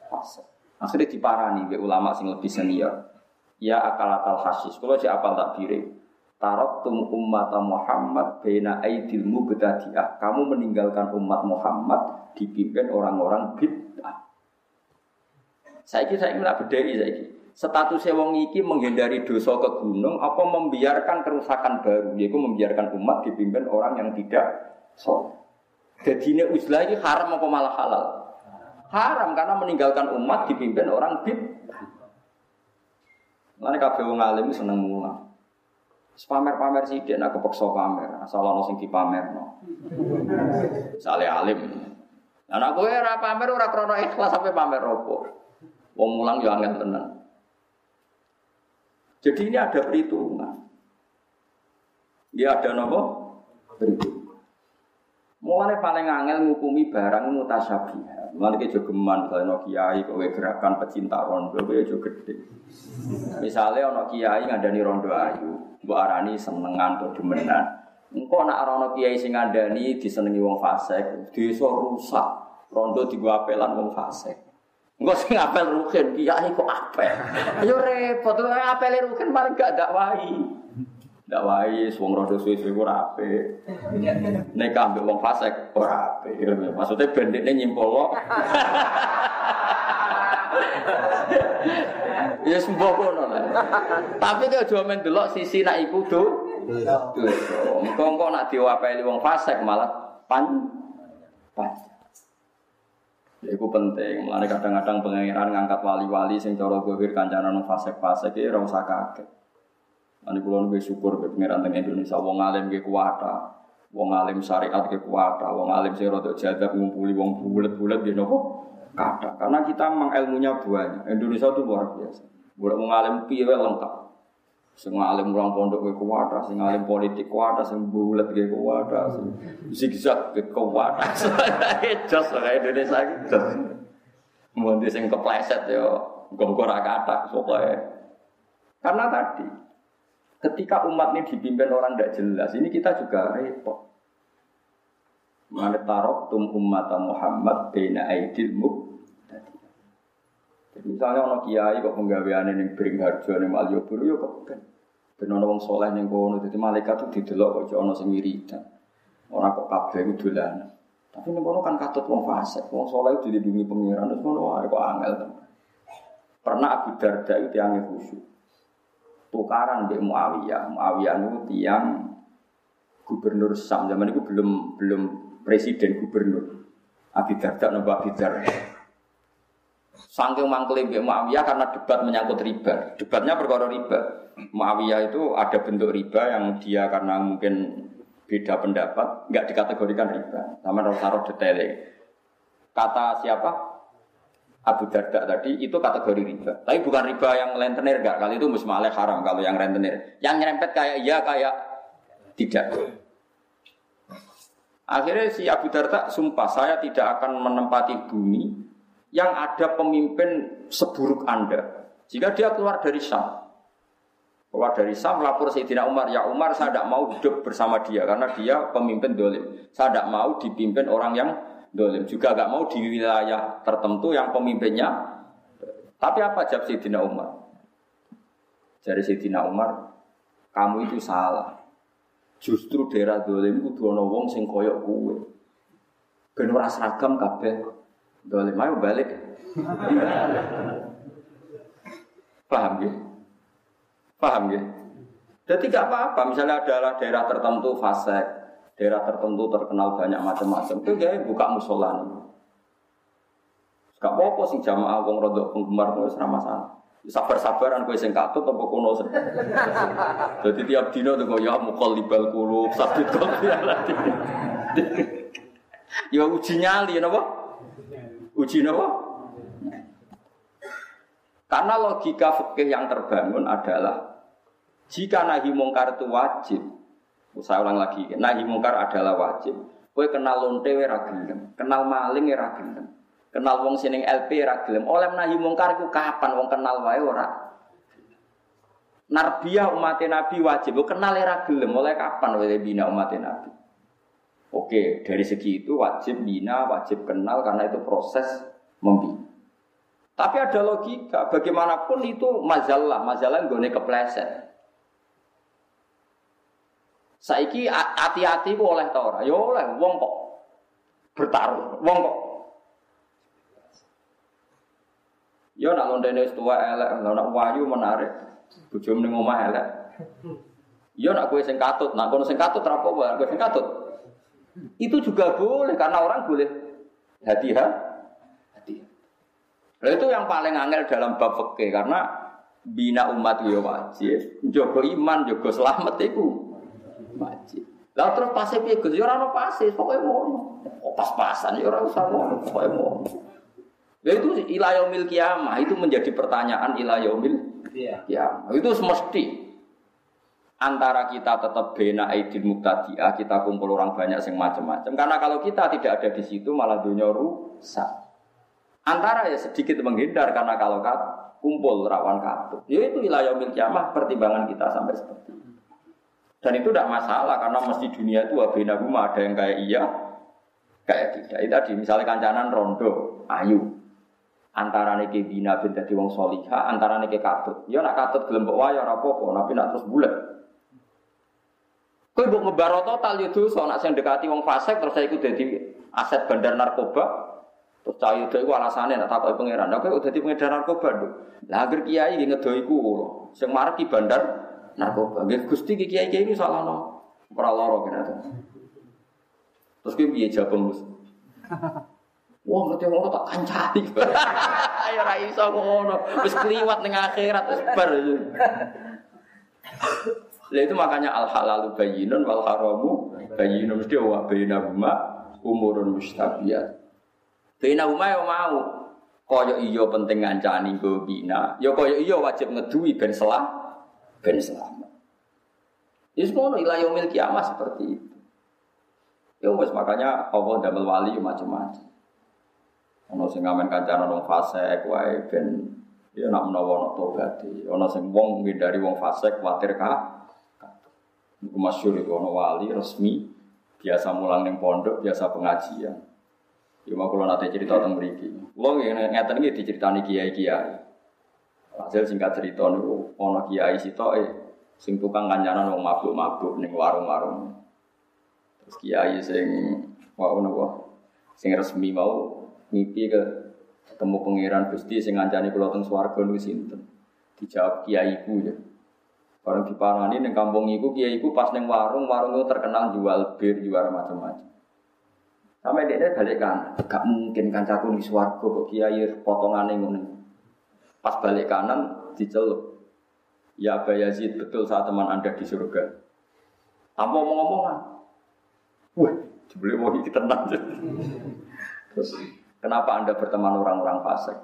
fasik. Akhirnya diparani be ulama sing lebih senior. Ya akalatal hasis. Kalau si apal tak bire. Tarot umat Muhammad bena aidil mubtadi'ah. Kamu meninggalkan umat Muhammad dipimpin orang-orang bid'ah. Saya kira saya ingin bedai saya Status wong iki menghindari dosa ke gunung apa membiarkan kerusakan baru yaitu membiarkan umat dipimpin orang yang tidak soleh. Jadi ini uzlah ini haram apa malah halal? Haram karena meninggalkan umat dipimpin orang bid. Lalu kabeh wong alim seneng mulang. Pamer-pamer sih dia nak kepeksa pamer, asal ono sing dipamerno. Sale alim. Anak gue ora pamer ora krono ikhlas sampai pamer opo. Wong mulang yo angel tenan. Jadi ini ada perhitungan. Dia ada nopo? Perhitungan. Mulane paling angel ngukumi barang Mulane ke jogeman kalau ono kiai kowe gerakan pecinta rondo kowe aja gede. Misalnya ono kiai ngandani rondo ayu, mbok arani senengan atau demenan. Engko nak ana kiai sing ngandani disenengi wong fasik, desa rusak. Rondo digo apelan wong fasik. Engko sing apel rugen kiai kok apel. Yo repot, apel rugen paling gak dakwahi. Ndak wae wong rodo suwe-suwe ora apik. Nek ambek wong fasik ora apik. Maksudnya bendekne nyimpol Ya sembuh kono lah. Tapi kok aja men delok sisi nak iku do. Dosa. Engko nak diwapeli wong fasik malah pan pan. Ya, itu penting. Mulane kadang-kadang pengiran ngangkat wali-wali sing cara gohir kancanan fasik-fasik iki ora usah kaget. Ane kulo nunggu syukur ke pengiran teng Indonesia. Wong alim ke kuwata, wong alim syariat ke kuwata, wong alim sing rada jadab ngumpuli wong bulet-bulet gitu nopo kata. Karena kita memang ilmunya banyak. Indonesia itu luar biasa. Buat wong alim lengkap. Sing alim mulang pondok ke kuwata, sing alim politik kuwata, sing bulet ke kuwata, sing zigzag ke kuwata. Jos kayak Indonesia gitu. Mungkin sing kepleset yo, gong-gong kata pokoknya. Karena tadi Ketika umat ini dipimpin orang tidak jelas, ini kita juga repot. Mana tarok tum umat Muhammad bina aidilmu. Jadi misalnya orang kiai kok penggawean ini bering harjo ini Malioboro kok kan. Ben orang soleh ning kono dadi malaikat itu didelok kok ana sing wiridan. Ora kok kabeh itu dolan. Tapi ning kono kan katut wong fasik, wong soleh dilindungi pengiran terus ngono wae kok angel. Pernah Abu Darda itu yang khusyuk tukaran di Muawiyah. Muawiyah itu tiang gubernur Sam zaman itu belum belum presiden gubernur. Abi Darda nopo Abi Darda. Sangking mangkeli Mbak Muawiyah karena debat menyangkut riba. Debatnya perkara riba. Muawiyah itu ada bentuk riba yang dia karena mungkin beda pendapat, nggak dikategorikan riba. Sama taruh detailnya. Kata siapa? Abu Darda tadi itu kategori riba. Tapi bukan riba yang rentenir enggak. Kali itu musmaleh haram kalau yang rentenir. Yang nyerempet kayak iya kayak tidak. Akhirnya si Abu Darda sumpah saya tidak akan menempati bumi yang ada pemimpin seburuk Anda. Jika dia keluar dari Syam. Keluar dari Syam lapor Sayyidina Umar, ya Umar saya tidak mau hidup bersama dia karena dia pemimpin dolim. Saya tidak mau dipimpin orang yang dolim. Juga gak mau di wilayah tertentu yang pemimpinnya. Tapi apa jawab Sayyidina Umar? Jadi Sayyidina Umar, kamu itu salah. Justru daerah dolim itu dua wong sing koyok kue. Ben seragam kabeh. Dolim ayo balik. Paham ya? Paham ya? Jadi tidak apa-apa, misalnya adalah daerah tertentu fasek, daerah tertentu terkenal banyak macam-macam, itu dia buka musola nih. Gak apa-apa sih jamaah wong rodok penggemar itu sama masalah. Sabar-sabaran kowe sing katut apa kuno Jadi tiap dino tuh ya libal kulub sabit kopi Ya uji nyali napa? Uji napa? Karena logika fikih yang terbangun adalah jika nahi mungkar itu wajib, saya ulang lagi, nahi mungkar adalah wajib. Kue kenal lonte ora gelem, kenal maling ora gelem, kenal wong sining LP ora gelem. Oleh nahi mungkar itu kapan wong kenal wae ora? Narbiah umat Nabi wajib, kenal era gelem oleh kapan oleh bina umat Nabi? Oke, dari segi itu wajib bina, wajib kenal karena itu proses membina. Tapi ada logika, bagaimanapun itu majalah, majalah gue kepleset. Saiki hati-hati ku oleh tau ora? Ya oleh, wong kok bertaruh, wong kok. Ya nak londene wis tuwa elek, nak wayu menarik. Bojo ning omah elek. Ya nak kowe sing katut, nak kono sing katut ra apa-apa. Itu juga boleh karena orang boleh hati-hati Nah, itu yang paling angel dalam bab fikih karena bina umat ya wajib, jogo iman, jogo selamat itu Lalu terus pasti piye Gus? Ya ora ono pasti, pokoke ngono. Oh, pas-pasan ya ora usah ngono, pokoke ngono. Ya itu ilayomil kiamah itu menjadi pertanyaan ilayomil iya. kiamah. Itu semesti antara kita tetap bena aidil muktadiah, kita kumpul orang banyak yang macam-macam. Karena kalau kita tidak ada di situ malah dunia rusak. Antara ya sedikit menghindar karena kalau kat, kumpul rawan katut. Ya itu wilayah kiamah pertimbangan kita sampai seperti itu. Dan itu tidak masalah karena mesti dunia itu wabena rumah ada yang kayak iya, kayak tidak. Itu tadi misalnya kancanan rondo, ayu. Antara niki bina bin dadi wong soliha, antara niki katut. Ya nak katut gelem mbok wayo ora apa-apa, tapi nak terus bulat. Kowe mbok ngebaro total yo dosa nak sing dekati wong fasik terus saya ikut dadi aset bandar narkoba, Terus cah itu itu alasannya nak takut pangeran. Nah, udah di pengedar narkoba dong. Lah kiai gini ngedoi ku. Sing marki bandar narkoba. Gak gusti kiai kiai ini salah no. Peraloro kena tuh. Terus gue biaya jawab mus. Wah ngerti ngono tak kancani. Ayo ra iso ngono. Wis kliwat ning akhirat wis bar. Lah itu makanya al halalu bayyinun wal haramu bayyinun mesti wa bainahuma umurun mustabiyat. Bina umay mau. Kaya iya penting ngancani go bina. Ya kaya iya wajib ngeduwi ben selah ben selamat. Ya semua ila yaumil kiamah seperti itu. Ya wes makanya Allah damel wali ya macam-macam. Ono sing ngamen kancana wong fasik wae ben ya nak menawa ana tobaté. Ono sing wong ngindari wong fasik kuwatir ka. Iku masyhur itu ono wali resmi biasa mulang ning pondok, biasa pengajian. Ya mau nanti cerita tentang beriki. Lo yang ngeten ini diceritani kiai kiai. Hasil singkat cerita nih, ono kiai sito eh sing tukang kancanan wong mabuk mabuk ning warung warung. Terus kiai sing wau nopo sing resmi mau ngipi ke ketemu pangeran gusti sing ngancani kula teng swarga niku sinten. Dijawab kiai ku ya. Barang diparani ning kampung iku kiai ku pas ning warung warung itu terkenal jual bir jual macam-macam. Sampai dia balik kanan, gak mungkin kan caku di suarga kok kiai potongan ngono. Pas balik kanan dicelup. Ya Aba Yazid betul saat teman anda di surga. Tanpa omong-omongan. Wah, jebule mau iki tenang. Terus kenapa anda berteman orang-orang fasik?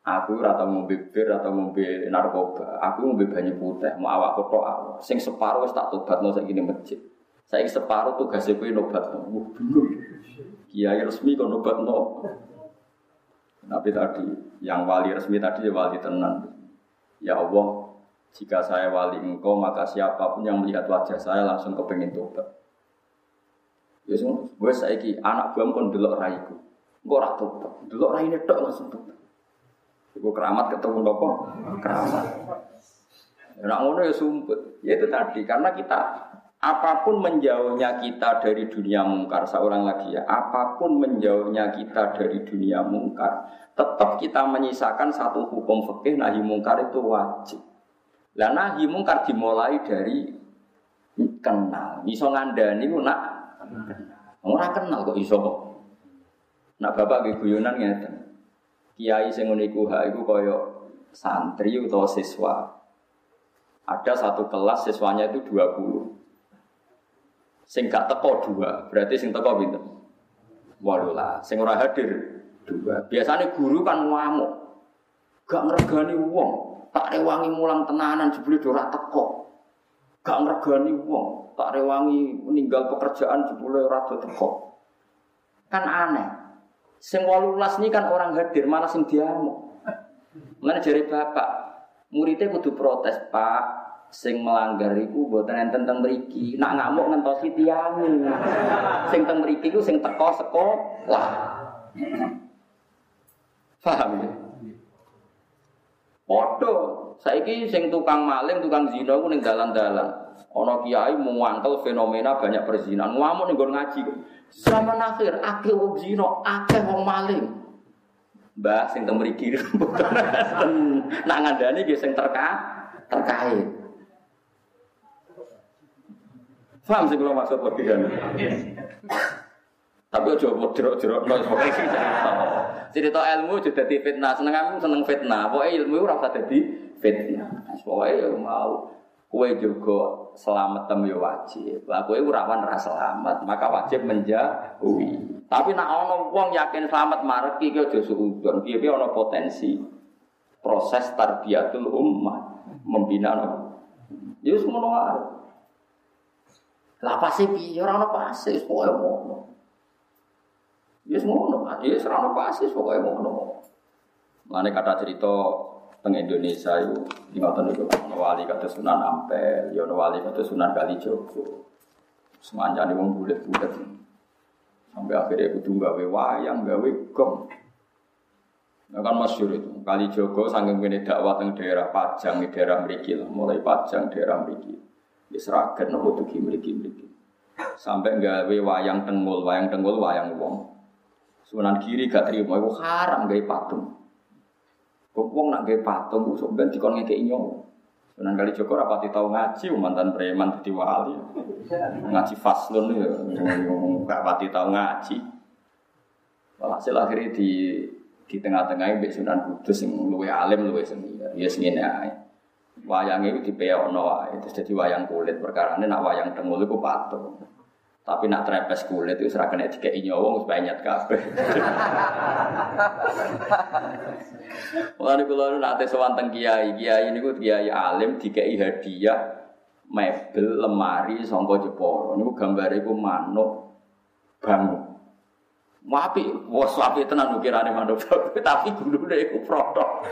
Aku ora tau ngombe bir atau ngombe narkoba. Aku ngombe banyu putih, mau awak tok awak. Sing separuh tak tobatno saiki ning masjid. Saiki separuh tugasnya kuwi nobatno. Wah, bingung. Kiai resmi kok nobatno. Tapi tadi yang wali resmi tadi ya wali tenan. Ya Allah, jika saya wali engkau maka siapa pun yang melihat wajah saya langsung kepengen tobat. Ya semua, gue saiki anak buam kon delok raiku. Gue ora tobat, delok raine tok langsung tobat. Iku keramat ketemu nopo? Keramat. Nah, ngono ya sumput. Ya itu tadi karena kita apa pun menjauhnya kita dari dunia mungkar seorang lagi ya apa pun menjauhnya kita dari dunia mungkar tetap kita menyisakan satu hukum fikih nahi mungkar itu wajib. Lah nahi mungkar dimulai dari kenal. Iso ngandani ku nak ora kenal kok iso nak bapak ge guyonan ngeten. Kiai sing ngene iku hak iku kaya santri utawa siswa. Ada satu kelas siswanya itu 20. Sing gak teko dua, berarti sing teko pinten? Walulah, sing ora hadir dua. Biasanya guru kan ngamuk. Gak ngregani wong, tak rewangi mulang tenanan jebule ora teko. Gak ngregani wong, tak rewangi meninggal pekerjaan jebule ora teko. Kan aneh. Sing walulas ini kan orang hadir, mana sing diamuk. Jari bapak, muridnya kudu protes pak, sing melanggar iku mboten enten teng mriki. Nak ngamuk ngentosi tiang. Sing teng mriki iku sing teko sekolah. Paham ya? Padha. Saiki sing tukang maling, tukang zina ku ning dalan-dalan. Ana kiai muangkel fenomena banyak perzinahan. Ngamuk ning ngaji. Zaman akhir akeh wong zina, akeh wong maling. Mbak sing teng mriki nak ngandani nggih sing terka terkait. Paham sih kalau maksud logikanya? Tapi aja buat jerok-jerok no pokoknya cerita. Cerita ilmu juga jadi fitnah. Seneng kamu seneng fitnah. Pokoknya ilmu rasa jadi fitnah. Pokoknya ya mau kue juga selamat tem yo wajib. Lah kue rawan ra selamat, maka wajib menjauhi. Tapi nak ono wong yakin selamat mareki ki aja suudon. Piye-piye potensi proses tarbiyatul ummah, membina no. Ya wis ngono wae. Lah pasti piye ora ono pasti pokoke ngono. Ya wis ngono, ya wis ora ono pasti pokoke ngono. Mane kata cerita teng Indonesia itu di ngoten itu ono wali kata Sunan Ampel, ya ono wali kata Sunan Kalijogo. Semanjane wong bulet-bulet. Sampai akhirnya kudu gawe wayang, gawe gong. Nah kan masyur itu, Kalijogo sanggeng kene dakwah teng daerah Pajang, daerah mriki lah, mulai Pajang daerah mriki. Di Seragen nopo tuki mriki-mriki. Sampai gawe wayang tengul, wayang tengul wayang wong. Sunan kiri gak terima, itu haram gawe patung. Wong nak gawe patung ku sok ben dikon nyawa. Sunan kali Joko rapati tau ngaji mantan preman dadi wali. Ngaji faslun ya gak pati tau ngaji. Walhasil akhirnya di di tengah-tengah mbek Sunan Kudus sing luwe alim luwe seni. Ya sing. Wayange iku dipeokno wae. Terus dadi wayang kulit perkarane nak wayang tengul iku patung. Tapi nak trepes kulit itu serah kena dikei nyawa wis banyak kabeh. Mulane kula nate sowan teng kiai, kiai niku kiai alim dikei hadiah mebel lemari sangka Jepara. Niku gambare iku manuk bangun. Wapi, wos wapi tenan ukirane manuk tapi gulune iku protok.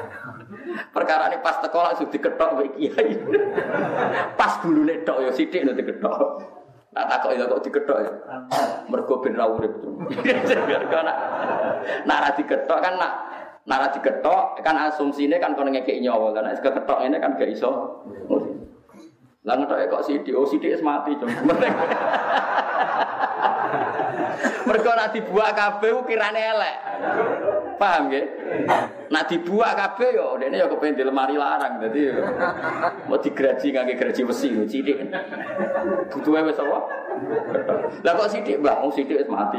Perkara ini pas teko langsung diketok mbek kiai. pas gulune tok ya sithik nek diketok. Nah, takut itu kok diketok ya. Mergo ben ra urip. Nak nak ra diketok kan nak nak ra diketok kan asumsine kan kono ngekeki nyawa. Lah nek ketok ini kan gak iso. Lah ngetoke kok sithik, oh sithik mati, Cung. Mergo nak dibuak kabeh ukirane elek. Paham nggih? Nak dibuak kabeh yo dene yo kepen di lemari larang. Dadi mau digraji ngangge graji besi yo cilik. Butuhe wis apa? Lah kok sithik, Mbah? Wong sithik wis mati.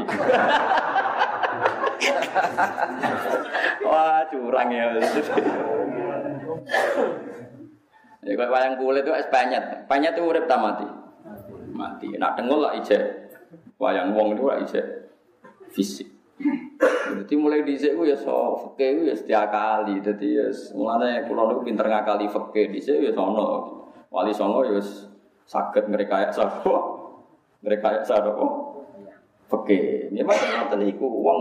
Wah, curang ya. Ya kok wayang kulit itu es panyet. Panyet itu urip tak mati. Mati. Nak dengul lah ijek. Wayang wong itu lah ijek fisik. Jadi mulai di ku ya so fakih ya setiap kali. Jadi ya mulanya kulo niku pinter ngakali fakih di ya sono. Wali sono ya sakit mereka ya sapa. Mereka ya sapa. Fakih. Ini macam ngoten iku wong.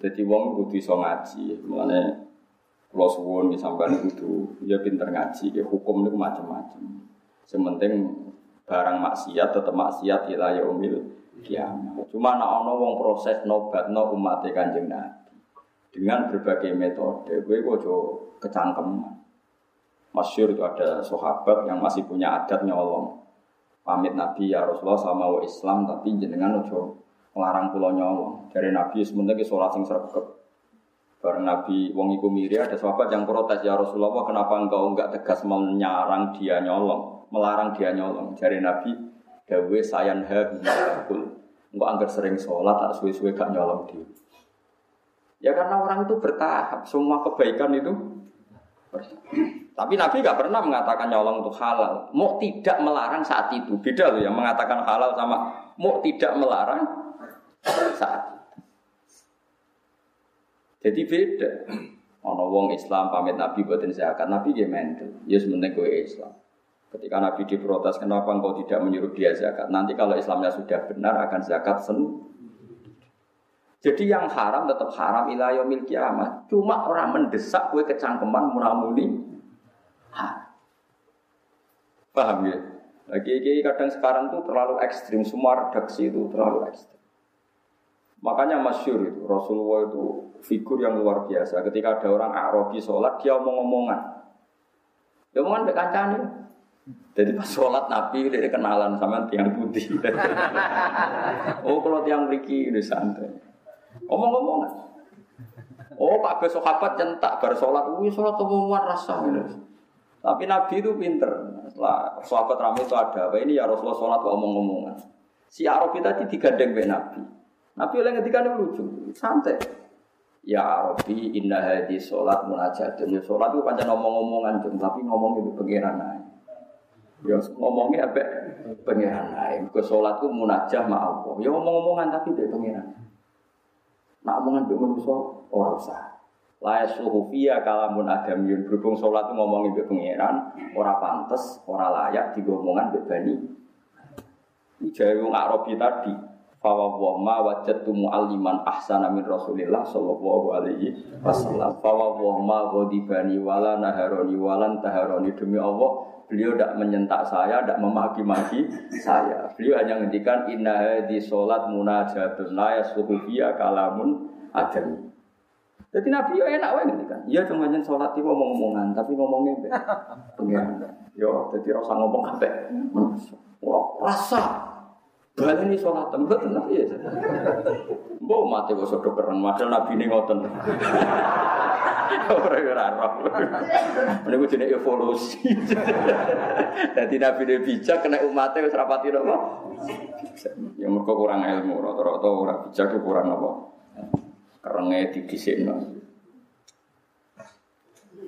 Jadi wong kudu iso ngaji. Mulanya kulo suwun misalkan kudu ya pinter ngaji, ya hukum niku macam-macam. Sementing barang maksiat tetap maksiat ila yaumil kiamat. Cuma nak ono wong proses nobat no umat kanjeng Nabi dengan berbagai metode. Gue gue kecangkeman. Masyur itu ada sahabat yang masih punya adat nyolong. Pamit Nabi ya Rasulullah sama wa Islam tapi jenengan ojo ngelarang pulau nyolong. Dari Nabi sebenarnya sholat sing sergap. Bareng Nabi wong iku miri ada sahabat yang protes ya Rasulullah kenapa engkau enggak tegas menyarang dia nyolong, melarang dia nyolong. Dari Nabi dawe sayan ha binakul. Enggak angker sering sholat, tak suwe-suwe gak nyolong di. Ya karena orang itu bertahap, semua kebaikan itu Tapi Nabi gak pernah mengatakan nyolong itu halal. Mau tidak melarang saat itu. Beda loh yang mengatakan halal sama mau tidak melarang saat itu. Jadi beda. Ono wong Islam pamit Nabi buatin zakat, Nabi dia mental. Ya sebenarnya gue Islam. Ketika Nabi diprotes, kenapa engkau tidak menyuruh dia zakat? Nanti kalau Islamnya sudah benar akan zakat sen. Jadi yang haram tetap haram ilayah yaumil kiamat. Cuma orang mendesak kue kecangkeman munamuni. Paham ya? Lagi kadang sekarang tuh terlalu ekstrim, semua redaksi itu terlalu ekstrim. Makanya masyur itu, Rasulullah itu figur yang luar biasa. Ketika ada orang Arabi sholat, dia omong-omongan. Dia omongan kancane. Jadi pas sholat Nabi dia kenalan sama tiang putih. oh kalau tiang beriki udah santai. Omong-omong. Oh pak sahabat centak bar sholat, wih sholat umuman rasa gitu. Tapi Nabi itu pinter. Setelah sahabat ramai itu ada apa ini ya Rasulullah sholat omong-omongan. Si Arabi tadi digandeng be Nabi. Nabi oleh ketika lucu, santai. Ya Arabi indah hadis sholat munajat. Ya sholat itu panjang ngomong-ngomongan, tapi ngomong itu pengiran. Ya ngomongnya apa? Pengiran lain. Ke sholat itu munajah ma Allah. Ya ngomong-ngomongan tapi dia pengiran. Nak omongan dia manusia orang usah. Laya suhu fiya kalamun adamiyun berhubung sholat itu ngomongin be pengiran, orang pantas, orang layak digomongan be bani. Ini jauh Arabi tadi. Fawa wa ma wajadtu mu'alliman ahsana min Rasulillah sallallahu alaihi wasallam. Fawa wa ma ghadibani wala naharoni walan taharoni demi Allah Beliau tidak menyentak saya, tidak memaki-maki saya. Beliau hanya ngendikan inna di sholat munajatun la yasuhufiyya kalamun adami. Jadi Nabi ya enak wae ngendikan. Iya cuma nyen sholat itu ngomong-ngomongan, tapi ngomongnya be. Pengen. Yo, jadi rasa ngomong apa? Wah, rasa. Balik ini sholat tempat tenang ya. Mbok mati kok sudah keren, padahal Nabi ini ngoten. Ora ora roh. Niku jenenge evolusi. Dadi nabi ne bijak kena umatnya wis rapati napa? Ya mergo kurang ilmu, rata-rata ora bijak kurang apa? Kerenge didhisikno.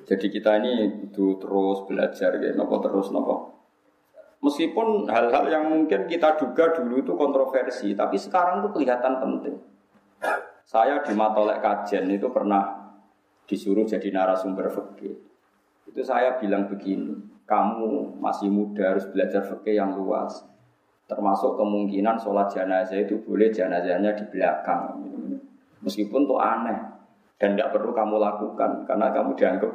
Jadi kita ini itu terus belajar ya, nopo terus nopo. Meskipun hal-hal yang mungkin kita duga dulu itu kontroversi, tapi sekarang itu kelihatan penting. Saya di Matolek Kajen itu pernah disuruh jadi narasumber fikih. Itu saya bilang begini, kamu masih muda harus belajar fikih yang luas. Termasuk kemungkinan sholat jenazah itu boleh jenazahnya di belakang. Meskipun itu aneh dan tidak perlu kamu lakukan karena kamu dianggap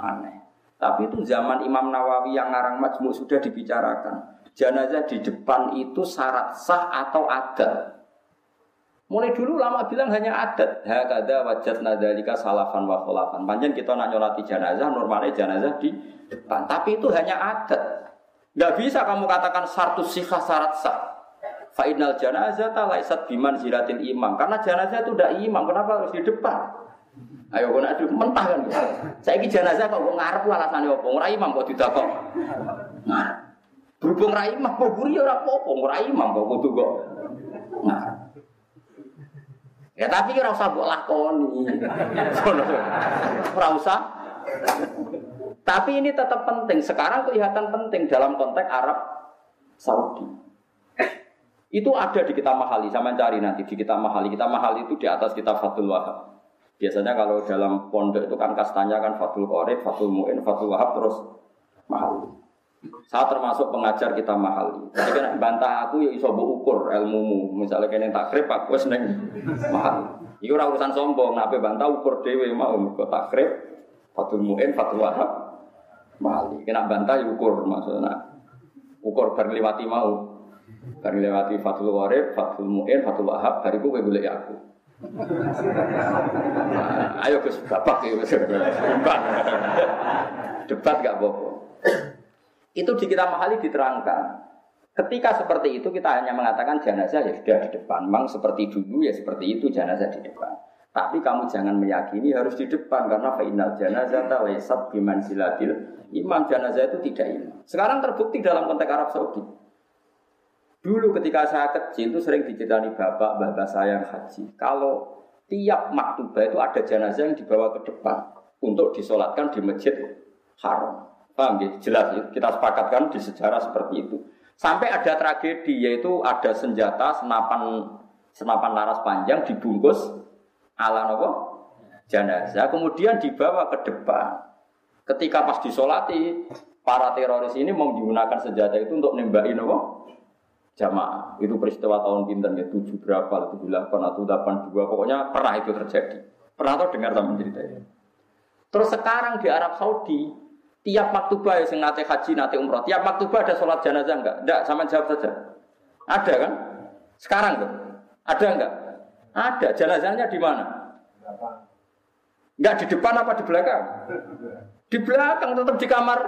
aneh. Tapi itu zaman Imam Nawawi yang ngarang majmuk sudah dibicarakan. Jenazah di depan itu syarat sah atau adat. Mulai dulu lama bilang hanya adat. Hakada wajat nadalika salafan wa khulafan. Panjang kita nak nyolati jenazah, normalnya jenazah di depan. Tapi itu hanya adat. Gak bisa kamu katakan satu sifat syarat sah. Fa'inal jenazah laisat biman ziratin imam. Karena jenazah itu udah imam, kenapa harus di depan? Ayo kau nak mentah kan? Saya ini jenazah kok ngarep alasannya apa? Ora imam kok tidak kok. Nah, berhubung ora imam, kok buri ora apa-apa, ora imam kok kudu kok. Nah, Ya tapi ora usah mbok lakoni. Ora usah. Tapi ini tetap penting. Sekarang kelihatan penting dalam konteks Arab Saudi. Itu ada di kitab mahali, sama cari nanti di kitab mahali. Kitab mahali itu di atas kitab Fathul Wahab. Biasanya kalau dalam pondok itu kan kastanya kan Fathul Qorib, Fathul Mu'in, Fathul Wahab terus mahali. Saya termasuk pengajar kita mahali. Jadi kan bantah aku ya iso ukur ilmumu. Misalnya kene takrib aku wis ning mahali. Iku ora urusan sombong, nape bantah ukur dhewe mau kok takrib, Fathul Mu'in, Fathul Wahab mahali. Kena bantah ya ukur maksudnya. Ukur bar mau Bareng lewati Fathul Warib, Fathul Mu'in, Fathul Wahab, bariku gue boleh aku. Ayo Gus bapak ya debat. Debat gak apa-apa. Itu di kita mahali diterangkan. Ketika seperti itu kita hanya mengatakan jenazah ya sudah di depan. Memang seperti dulu ya seperti itu jenazah di depan. Tapi kamu jangan meyakini harus di depan karena final jenazah laisat biman silatil imam jenazah itu tidak imam. Sekarang terbukti dalam konteks Arab Saudi. Dulu ketika saya kecil itu sering diceritani bapak, bapak saya yang haji. Kalau tiap maktubah itu ada jenazah yang dibawa ke depan untuk disolatkan di masjid haram. Paham ya? Jelas ya? Kita sepakatkan di sejarah seperti itu. Sampai ada tragedi yaitu ada senjata senapan senapan laras panjang dibungkus ala nopo jenazah kemudian dibawa ke depan. Ketika pas disolati para teroris ini menggunakan senjata itu untuk nembakin nopo jamaah. Itu peristiwa tahun pinter ya tujuh berapa, tujuh delapan atau delapan dua, pokoknya pernah itu terjadi. Pernah tau dengar sama cerita ini. Terus sekarang di Arab Saudi, tiap maktubah yang nate haji, nate umroh, tiap maktubah ada sholat jenazah enggak? Enggak, sama jawab saja. Ada kan? Sekarang tuh, ada enggak? Ada. Jenazahnya di mana? Enggak di depan apa di belakang? Di belakang, tetap di kamar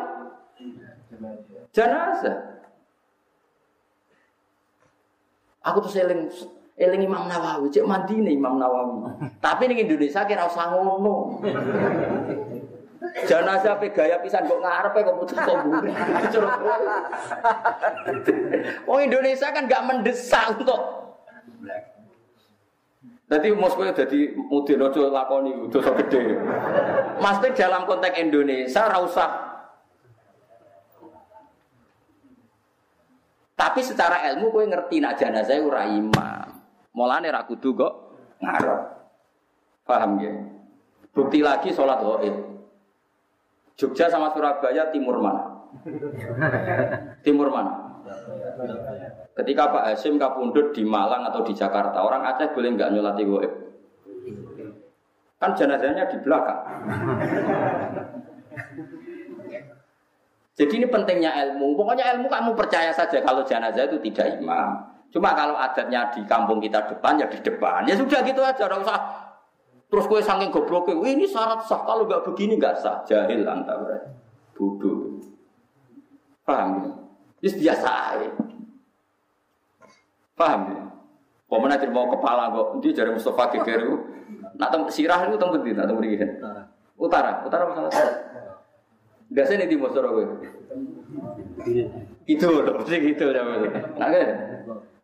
jenazah. Aku tuh seling eling Imam Nawawi, cek mandi nih Imam Nawawi. Tapi nih Indonesia kira usah ngono. Jenazah pe gaya pisan kok ngarepe kok putus kok buri. Oh Indonesia kan gak mendesak untuk Jadi Moskow jadi mudin ojo lakoni dosa gede. Maksudnya dalam konteks Indonesia ra usah Tapi secara ilmu kowe ngerti nak jenazah ora imam. Mulane ra kudu kok ngarep. Paham ya? Bukti lagi sholat gaib. Jogja sama Surabaya timur mana? timur mana? Ketika Pak Hasim kapundut di Malang atau di Jakarta, orang Aceh boleh nggak nyolati gaib? Kan jenazahnya di belakang. Jadi ini pentingnya ilmu. Pokoknya ilmu kamu percaya saja kalau jenazah itu tidak imam. Cuma kalau adatnya di kampung kita depan ya di depan. Ya sudah gitu aja, tidak usah terus kue saking gobloknya, ini syarat sah. Kalau nggak begini nggak sah. Jahil anta berarti. Bodoh. Paham ya? Ini biasa aja. Paham ya? Pemenang mau kepala kok, dia dari Mustafa Gegeru. Nak sirah itu tempat di, nak tempat di Utara, utara masalah. Biasanya di timur sore gue. Itu loh, pasti gitu ya Nah kan,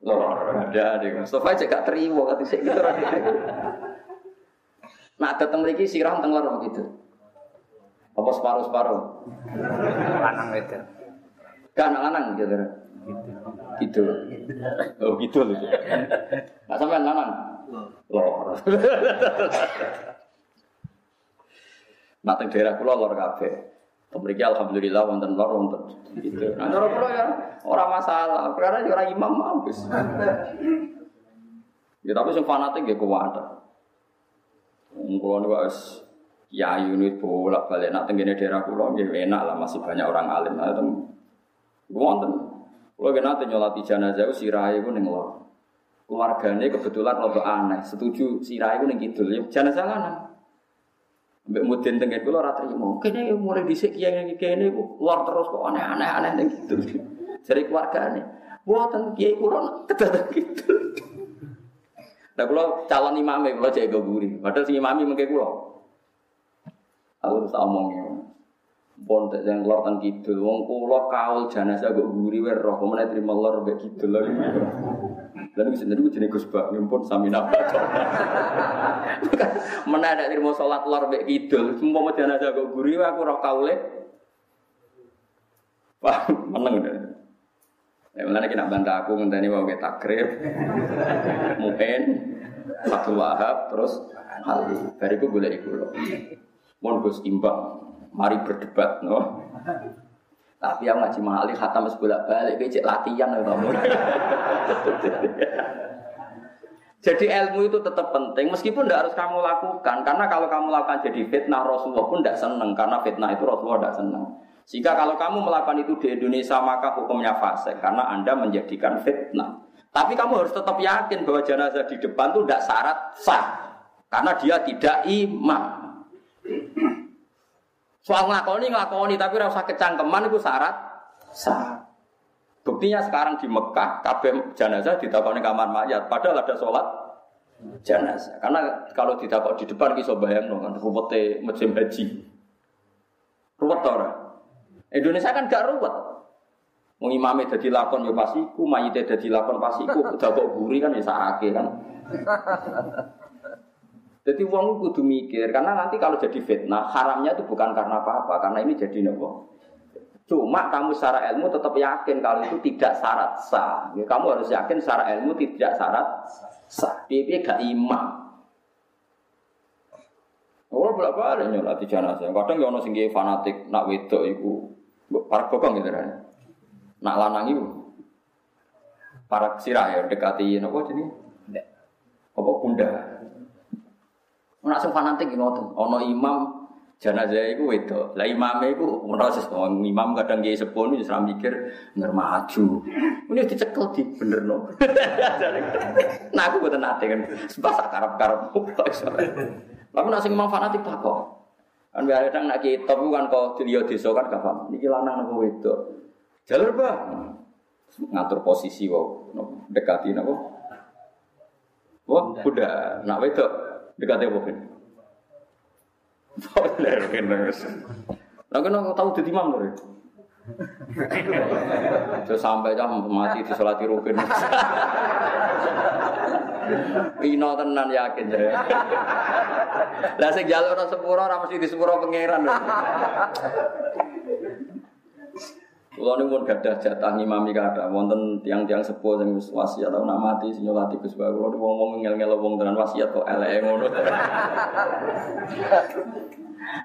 lor ada deh. Mustafa aja gak terima kata saya gitu. Nah datang lagi sirah tengah lor gitu. Apa separuh separuh? Lanang itu. Gak lanang gitu. Gitu. Oh gitu loh. Nah sampai lanang. Lor. Nah daerah pulau lor kafe. Memiliki alhamdulillah wonten lor wonten gitu. Nah cara kula ya ora masalah, karena ya ora imam habis. Ya tapi sing fanatik ya kuat. Wong kula niku wis ya unit bolak-balik nak tenggene daerah kula nggih enak lah masih banyak orang alim. Nah, tem wonten. Kula nate nyolati jenazah sirahe ku ning lor. Keluargane kebetulan rada aneh, setuju sirahe ku ning kidul. Ya jenazah lanang. Mbak mudin tengen kula ora trimo. Kene mulai dhisik kiai kene iku luar terus kok aneh-aneh aneh ning gitu. Jare keluargane. Mboten kiai kula kedadak gitu. Nah kula calon imam kula jaga guri. Padahal sing imami mengke kula. Aku terus omongnya. Pon tak yang lor teng kidul, wong kula kaul jenazah kok guri wae roh, kemene trimo lor mbek kidul lho. Lalu bisa jadi jenis Gus Bak, pun sami napa. Mana ada terima sholat lor bek kidul, semua mau jenazah kok guri, aku roh kaule. Wah, meneng deh. Ya mulane kena bantah aku ngenteni mau ke takrib. Mungkin satu Wahab terus hal bariku boleh iku lho. Mon Gus imbang, mari berdebat no. Tapi yang ngaji mahali khatam wis bolak-balik cek latihan ya kamu. Jadi ilmu itu tetap penting meskipun tidak harus kamu lakukan karena kalau kamu lakukan jadi fitnah Rasulullah pun tidak senang karena fitnah itu Rasulullah tidak senang. Jika kalau kamu melakukan itu di Indonesia maka hukumnya fase karena anda menjadikan fitnah. Tapi kamu harus tetap yakin bahwa jenazah di depan itu tidak syarat sah karena dia tidak imam. Soal ngelakoni ngelakoni tapi rasa kecangkeman itu syarat sah. Buktinya sekarang di Mekah, kabeh jenazah ditakoni kamar mayat, padahal ada sholat jenazah. Karena kalau ditakok di depan kisah bayang no, kan ruwete musim haji. Ruwet orang. Indonesia kan gak ruwet. Wong imame dadi lakon ya pasiku, mayite dadi lakon pasiku, udah kok guri kan ya sakake kan. Jadi uang kudu mikir karena nanti kalau jadi fitnah haramnya itu bukan karena apa-apa karena ini jadi nopo Cuma kamu secara ilmu tetap yakin kalau itu tidak syarat sah. Ya, kamu harus yakin secara ilmu tidak syarat sah. Dia gak imam. Oh, berapa ada nyolati jenazah. Kadang ya ono sing fanatik nak wedok iku para kokong gitu kan. Nak lanang iku para sirah ya dekati napa jenenge? Apa bunda? Nak sing fanatik ngoten, ono imam jenazah itu itu lah imamnya itu proses imam kadang dia sepuh itu seram mikir nggak maju. Ini dicekel di bener no nah aku buat nanti kan. Sebab karap karap tapi nasi imam fanatik tak kok. Kan kadang nak kitab kan kok dia desa kan gak paham. Ini lanang nopo itu jalur bah ngatur posisi kok. Dekati nopo wah udah nak wedok Boleh kena. Lah kena tahu jadi imam lho. Terus sampai jam mati di sholat rukun. Ino tenan yakin saya. Lah sing jalur sepuro ora mesti di sepuro pangeran. Kulo niku pun gadah jatah ngimami kathah wonten tiang-tiang sepuh sing wis wasiat tau nak mati sing nyolati Gus Bae. Kulo wong-wong ngel-ngel wong tenan wasiat kok eleke ngono.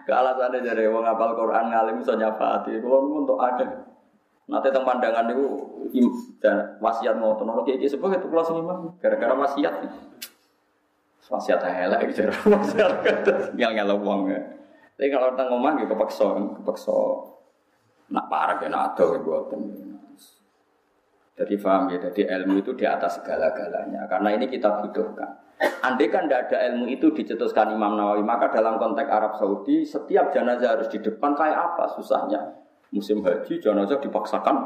Kealasannya dari wong apal Quran ngalim iso nyafaati. Kulo niku untuk ada. Nanti teng pandangan niku wasiat ngoten ora iki sepuh itu sing imam gara-gara wasiat. Wasiat elek jare wasiat ngel-ngel wong. Tapi kalau omah nggih kepeksa, kepeksa Nak parah ya nak ada buatan. Jadi paham ya, jadi ilmu itu di atas segala-galanya. Karena ini kita butuhkan. Andai kan tidak ada ilmu itu dicetuskan Imam Nawawi, maka dalam konteks Arab Saudi, setiap jenazah harus di depan kayak apa susahnya. Musim haji jenazah dipaksakan.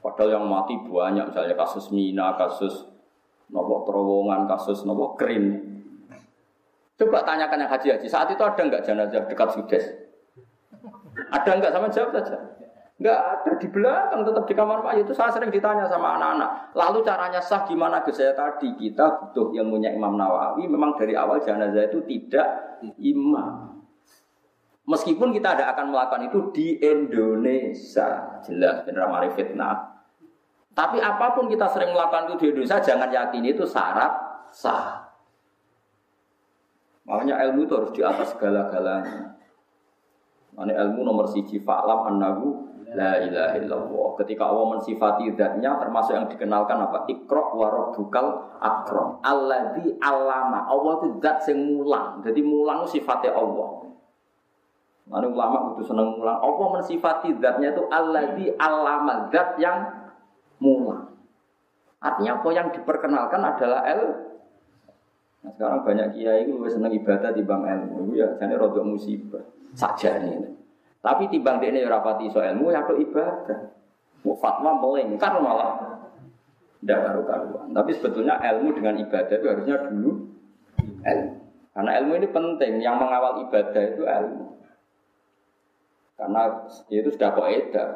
Padahal yang mati banyak, misalnya kasus Mina, kasus nopo terowongan, kasus nopo krim. Coba tanyakan yang haji-haji, saat itu ada nggak jenazah dekat Sudes? Ada enggak sama jawab saja. Enggak ada di belakang tetap di kamar mayat itu saya sering ditanya sama anak-anak. Lalu caranya sah gimana ke saya tadi kita butuh ilmunya Imam Nawawi. Memang dari awal jenazah itu tidak imam. Meskipun kita ada akan melakukan itu di Indonesia, jelas benar mari fitnah. Tapi apa pun kita sering melakukan itu di Indonesia, jangan yakin itu syarat sah. Makanya ilmu itu harus di atas segala-galanya. Ini ilmu nomor siji fa'lam annahu la ilaha illallah. Ketika Allah mensifati zatnya termasuk yang dikenalkan apa? Iqra wa rabbukal akram. Alladzi alama. Allah itu zat sing mulang. Jadi mulang sifatnya Allah. Mana ulama itu seneng mulang. Allah mensifati zatnya itu alladzi alama. Zat yang mulang. Artinya apa yang diperkenalkan adalah el. Nah, sekarang banyak kiai itu lebih seneng ibadah di bang ilmu. Ya, jadi rodok musibah saja ini. Tapi timbang dia ini rapati so ilmu ya ibadah. Mau fatwa melengkar malah tidak karu-karuan. Tapi sebetulnya ilmu dengan ibadah itu harusnya dulu ilmu. Karena ilmu ini penting. Yang mengawal ibadah itu ilmu. Karena itu sudah kaidah.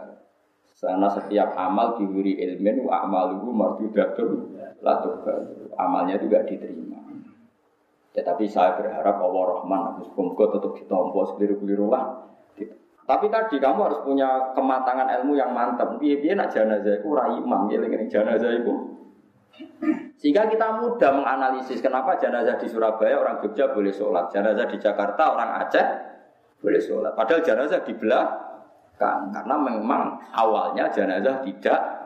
Karena setiap amal diwiri ilmin wa amaluhu marjudatun la Amalnya juga diterima. Tetapi saya berharap Allah Rahman, semoga tetap ditompo sekeliru-keliru lah. Tapi tadi kamu harus punya kematangan ilmu yang mantap. Piye nak jenazah iku ora imam, ngeling jenazah iku. Sehingga kita mudah menganalisis kenapa jenazah di Surabaya orang Jogja boleh sholat, jenazah di Jakarta orang Aceh boleh sholat. Padahal jenazah di belakang karena memang awalnya jenazah tidak.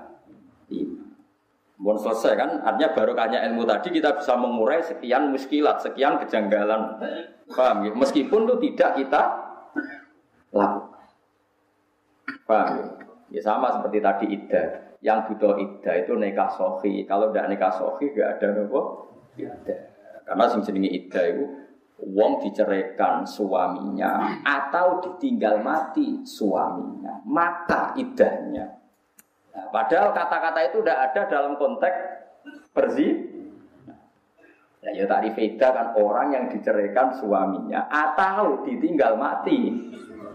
Bon selesai kan, artinya barokahnya ilmu tadi kita bisa mengurai sekian muskilat, sekian kejanggalan. Paham ya? Meskipun itu tidak kita lakukan. Paham ya? Ya sama seperti tadi iddah. Yang butuh iddah itu nikah sohi. Kalau tidak nikah sohi, gak ada nopo iddah. Karena sing jenenge iddah itu Wong diceraikan suaminya atau ditinggal mati suaminya, maka idahnya Nah, padahal kata-kata itu tidak ada dalam konteks perzi. Nah, ya tadi beda kan orang yang diceraikan suaminya atau ditinggal mati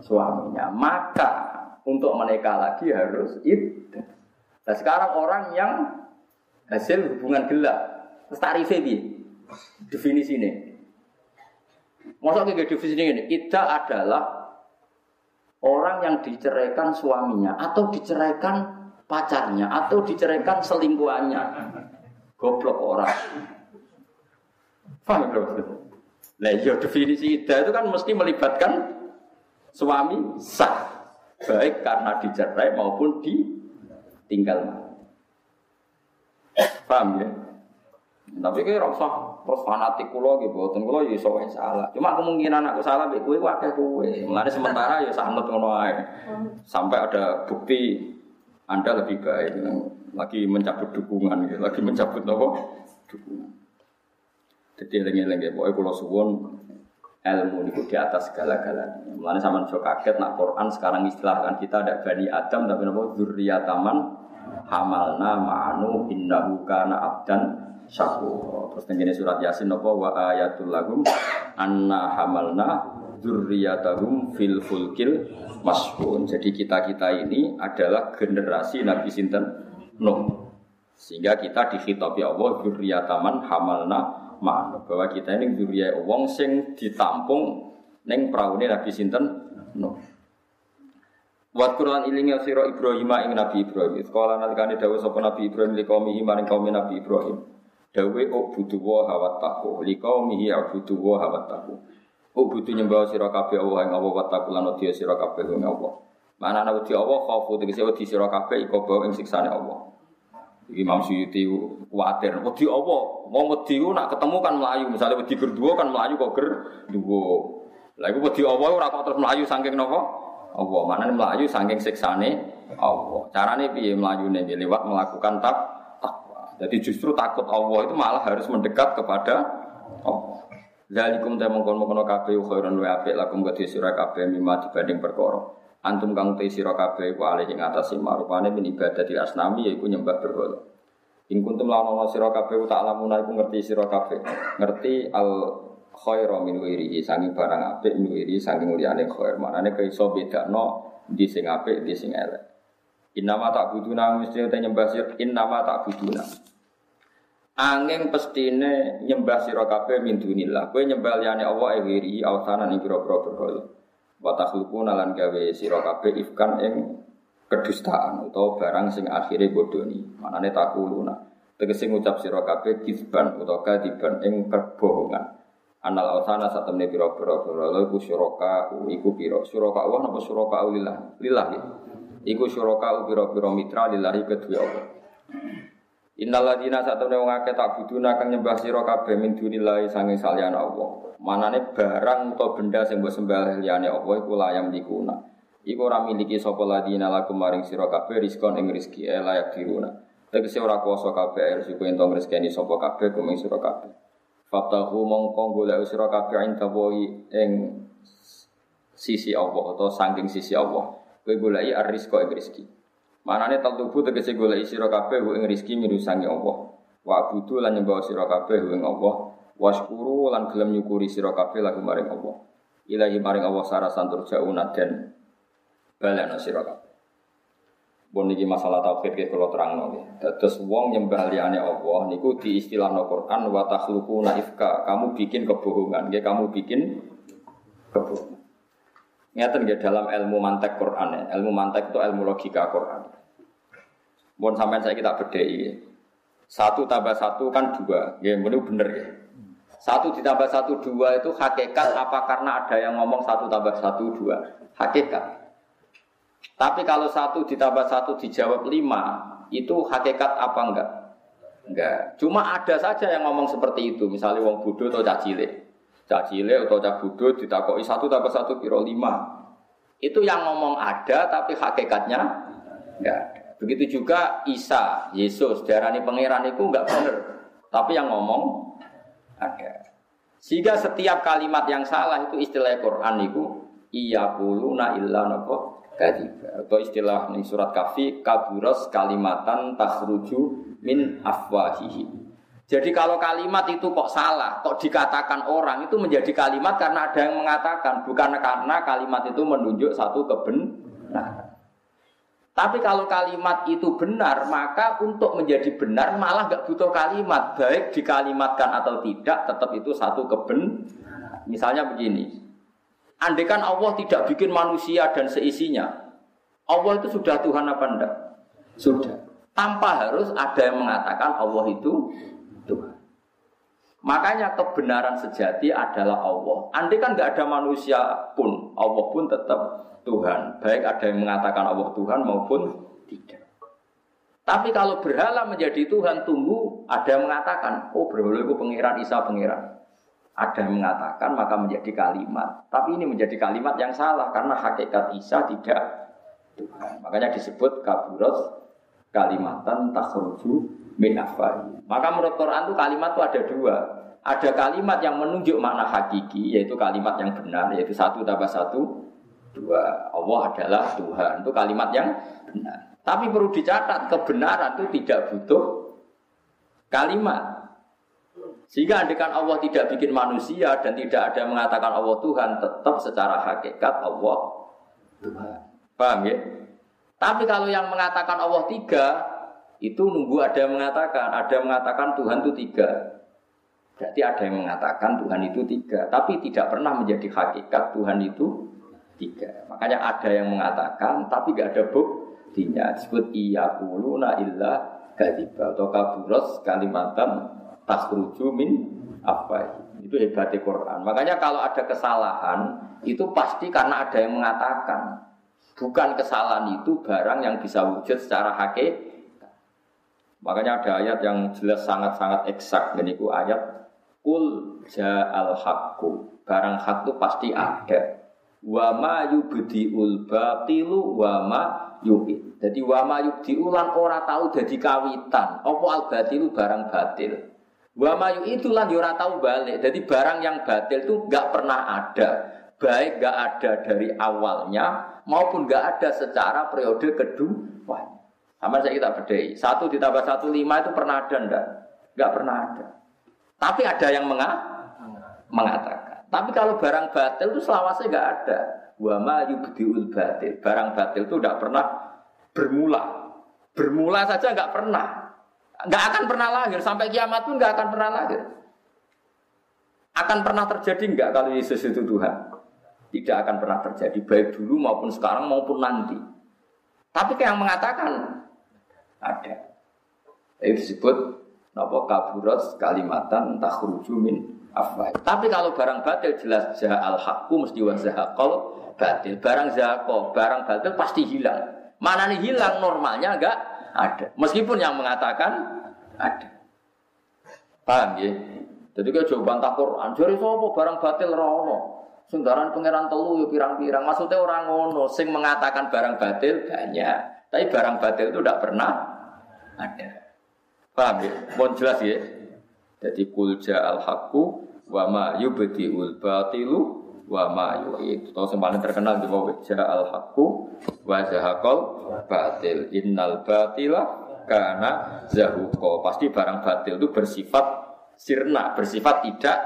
suaminya, maka untuk menikah lagi harus itu. Nah sekarang orang yang hasil hubungan gelap, tarifnya di definisi ini. Maksudnya kayak definisi ini, ida adalah orang yang diceraikan suaminya atau diceraikan pacarnya atau diceraikan selingkuhannya. Goblok orang. Paham belum? Nah, ya definisi ida itu kan mesti melibatkan suami sah. Baik karena dicerai maupun ditinggal. Paham ya? Tapi kayak rasa terus fanatik kulo gitu, boten kulo ya iso salah. Cuma kemungkinan aku salah mbek kowe akeh kowe. Mulane sementara ya sanut ngono. Sampai ada bukti anda lebih baik, lagi mencabut dukungan, gitu. lagi mencabut apa? Dukungan. Jadi lengi-lengi, pokoknya kalau suwon ilmu itu di atas segala-galanya. Mulanya sama so kaget, nak Quran sekarang istilahkan kita ada bani Adam, tapi apa? Zurriyataman hamalna ma'anu innahu kana abdan syakur. Terus tenggine surat Yasin apa wa ayatul lagum anna hamalna zurriyatahum fil fulkil mashun. Jadi kita-kita ini adalah generasi Nabi Sinten Nuh. Sehingga kita dikhitabi Allah zurriyataman hamalna ma'ana. Bahwa kita ini zuriyah wong sing ditampung neng praune Nabi Sinten Nuh. Wat Quran ilinga sira Ibrahim ing Nabi Ibrahim. Sekolah nalikane dawuh sapa Nabi Ibrahim li qaumihi maring kaum Nabi Ibrahim. Dawe ok budu wa hawat taku. Li qaumihi abudu wa hawat taku. Oh butuh nyembah sira kabeh Allah yang Allah wa taqulan wedi sira kabeh ing Allah. Mana ana wedi Allah khaufu tegese wedi sira kabeh iku bawa ing siksane Allah. Iki Imam Suyuti kuwatir wedi Allah. Wong wedi ku nak ketemu kan melayu, misalnya wedi berdua kan melayu kok ger duwo. Lah iku wedi Allah ora kok terus melayu saking napa? Allah. Mana melayu saking siksane Allah. Carane piye melayune lewat melakukan tak takwa. Jadi justru takut Allah itu malah harus mendekat kepada Allah. Zalikum ta mongkon mongkon kabeh khairan wa apik lakum kedhe sira kabeh mimma dibanding perkara. Antum kang te sira kabeh ku alih ing atas marupane min ibadah di asnami yaiku nyembah berhala. Ing kuntum lawan sira kabeh tak lamuna iku ngerti sira kabeh. Ngerti al khairu min wirihi sangi barang apik min wirihi sangi liyane khair. Manane kaiso bedakno di sing apik di sing elek. Innama tak buduna mesti nyembah sira innama tak buduna. Angin pestine nyembah sira kabeh min dunillah. Kowe nyembah liyane Allah ewiri awsanan ing pira-pira berhala. Wa gawe sira kabeh ifkan ing kedustaan utawa barang sing akhire bodoni. Manane takuluna. Tegese ngucap sira kabeh kizban utawa kadiban ing kebohongan. Anal awsana satemene pira-pira berhala iku syuraka iku pira. Syuraka Allah napa syuraka lillah? Lillah ya. Iku syuraka pira-pira mitra lillahi kedue Allah. Innaladina temen wong akeh tak buduna kang nyembah sira kabeh min dunillahi sange saliyane Allah. Manane barang utawa benda sing mbok sembah liyane Allah iku layam dikuna. Iku ora miliki sapa ladina lagu maring sira kabeh rizkon ing rezeki e layak diruna. Tegese ora kuasa kabeh rezeki entong rezekine sapa kabeh kuming sira kabeh. Fatahu mongko golek sira kabeh ing ing sisi Allah atau saking sisi Allah. Kowe goleki ar-rizqa ing rezeki. Manane taltubu tegese golek sira kabeh ing rezeki mirusangi Allah. Wa abudu lan nyembah sira kabeh ing Allah. Waskuru lan gelem nyukuri sira kabeh lagu maring Allah. Ilahi maring Allah sarasan turjauna dan balana sira kabeh. Bon niki masalah tauhid ke kula terangno nggih. Dados wong nyembah liyane Allah niku di istilahno Quran wa takhluquna ifka. Kamu bikin kebohongan, nggih kamu bikin kebohongan. Ngeten nggih dalam ilmu mantek Quran ya. Ilmu mantek itu ilmu logika Quran. Mohon sampean saya kita bedai. Satu tambah satu kan dua. Ya, ini bener ya. Satu ditambah satu dua itu hakikat apa karena ada yang ngomong satu tambah satu dua. Hakikat. Tapi kalau satu ditambah satu dijawab lima, itu hakikat apa enggak? Enggak. Cuma ada saja yang ngomong seperti itu. Misalnya wong bodoh atau cacile. Cilik atau cak budut ditakoki satu tambah satu kira lima. Itu yang ngomong ada tapi hakikatnya enggak. Begitu juga Isa, Yesus, darani pangeran itu enggak benar. Tapi yang ngomong ada. Sehingga setiap kalimat yang salah itu istilah Quran itu iya kuluna illa kadiba. Atau istilah ning surat kafi kaburos kalimatan takhruju min afwahihim. Jadi kalau kalimat itu kok salah, kok dikatakan orang itu menjadi kalimat karena ada yang mengatakan, bukan karena kalimat itu menunjuk satu kebenaran. Tapi kalau kalimat itu benar, maka untuk menjadi benar malah gak butuh kalimat, baik dikalimatkan atau tidak, tetap itu satu kebenaran. Misalnya begini, andaikan Allah tidak bikin manusia dan seisinya, Allah itu sudah Tuhan apa enggak? Sudah. Tanpa harus ada yang mengatakan Allah itu. Makanya kebenaran sejati adalah Allah. Andai kan nggak ada manusia pun, Allah pun tetap Tuhan. Baik ada yang mengatakan Allah Tuhan maupun tidak. Tapi kalau berhala menjadi Tuhan, tunggu ada yang mengatakan, oh berhala itu pengiran Isa pengiran. Ada yang mengatakan maka menjadi kalimat. Tapi ini menjadi kalimat yang salah karena hakikat Isa tidak Tuhan. Makanya disebut kaburos kalimatan takhruju min. Maka menurut Quran itu kalimat itu ada dua. Ada kalimat yang menunjuk makna hakiki, yaitu kalimat yang benar, yaitu satu tambah satu, dua. Allah adalah Tuhan. Itu kalimat yang benar. Tapi perlu dicatat, kebenaran itu tidak butuh kalimat. Sehingga andikan Allah tidak bikin manusia dan tidak ada yang mengatakan Allah Tuhan, tetap secara hakikat Allah Tuhan. Paham ya? Tapi kalau yang mengatakan Allah tiga, itu nunggu ada yang mengatakan, ada yang mengatakan Tuhan itu tiga. Berarti ada yang mengatakan Tuhan itu tiga, tapi tidak pernah menjadi hakikat Tuhan itu tiga. Makanya ada yang mengatakan, tapi gak ada buktinya. Disebut iya kuluna illa gadiba atau kaburos kalimatan takhruju min apa itu hebatnya Quran. Makanya kalau ada kesalahan itu pasti karena ada yang mengatakan. Bukan kesalahan itu barang yang bisa wujud secara hakikat Makanya ada ayat yang jelas sangat-sangat eksak. Ini ku ayat Kul ja'al haqqu. Barang hak itu pasti ada. Wa ma yubdi'ul batilu wa ma yu'id. Jadi wa ma yubdi'ulan ora tahu jadi kawitan. Apa al batilu barang batil. Wa ma yu'idulan ya ora tahu balik. Jadi barang yang batil itu gak pernah ada. Baik gak ada dari awalnya maupun gak ada secara periode kedua. Sama saya kita bedai. Satu ditambah satu lima itu pernah ada enggak? Enggak pernah ada. Tapi ada yang menga mengatakan. Tapi kalau barang batil itu selawasnya enggak ada. Wama yubdiul batil. Barang batil itu enggak pernah bermula. Bermula saja enggak pernah. Enggak akan pernah lahir. Sampai kiamat pun enggak akan pernah lahir. Akan pernah terjadi enggak kalau Yesus itu Tuhan? Tidak akan pernah terjadi. Baik dulu maupun sekarang maupun nanti. Tapi yang mengatakan ada. Itu disebut napa kaburat kalimatan takhruju min afwah. Tapi kalau barang batil jelas al haqqu mesti wa zahaqal batil. Barang zahaqo, barang batil pasti hilang. Mana nih hilang normalnya enggak ada. Meskipun yang mengatakan ada. Paham ya? Jadi kayak jawaban tak Quran, jadi sapa barang batil rono. Sundaran pangeran telu yo pirang-pirang. Maksudnya orang ngono sing mengatakan barang batil banyak. Tapi barang batil itu tidak pernah ada. Paham ya? Mohon jelas ya. Jadi kulja al haqqu wa ma yubdiul batilu wa ma yu'id. Tahu yang terkenal di bawah ja al haqqu wa zahaqal batil. Innal batila karena zahuko. Pasti barang batil itu bersifat sirna, bersifat tidak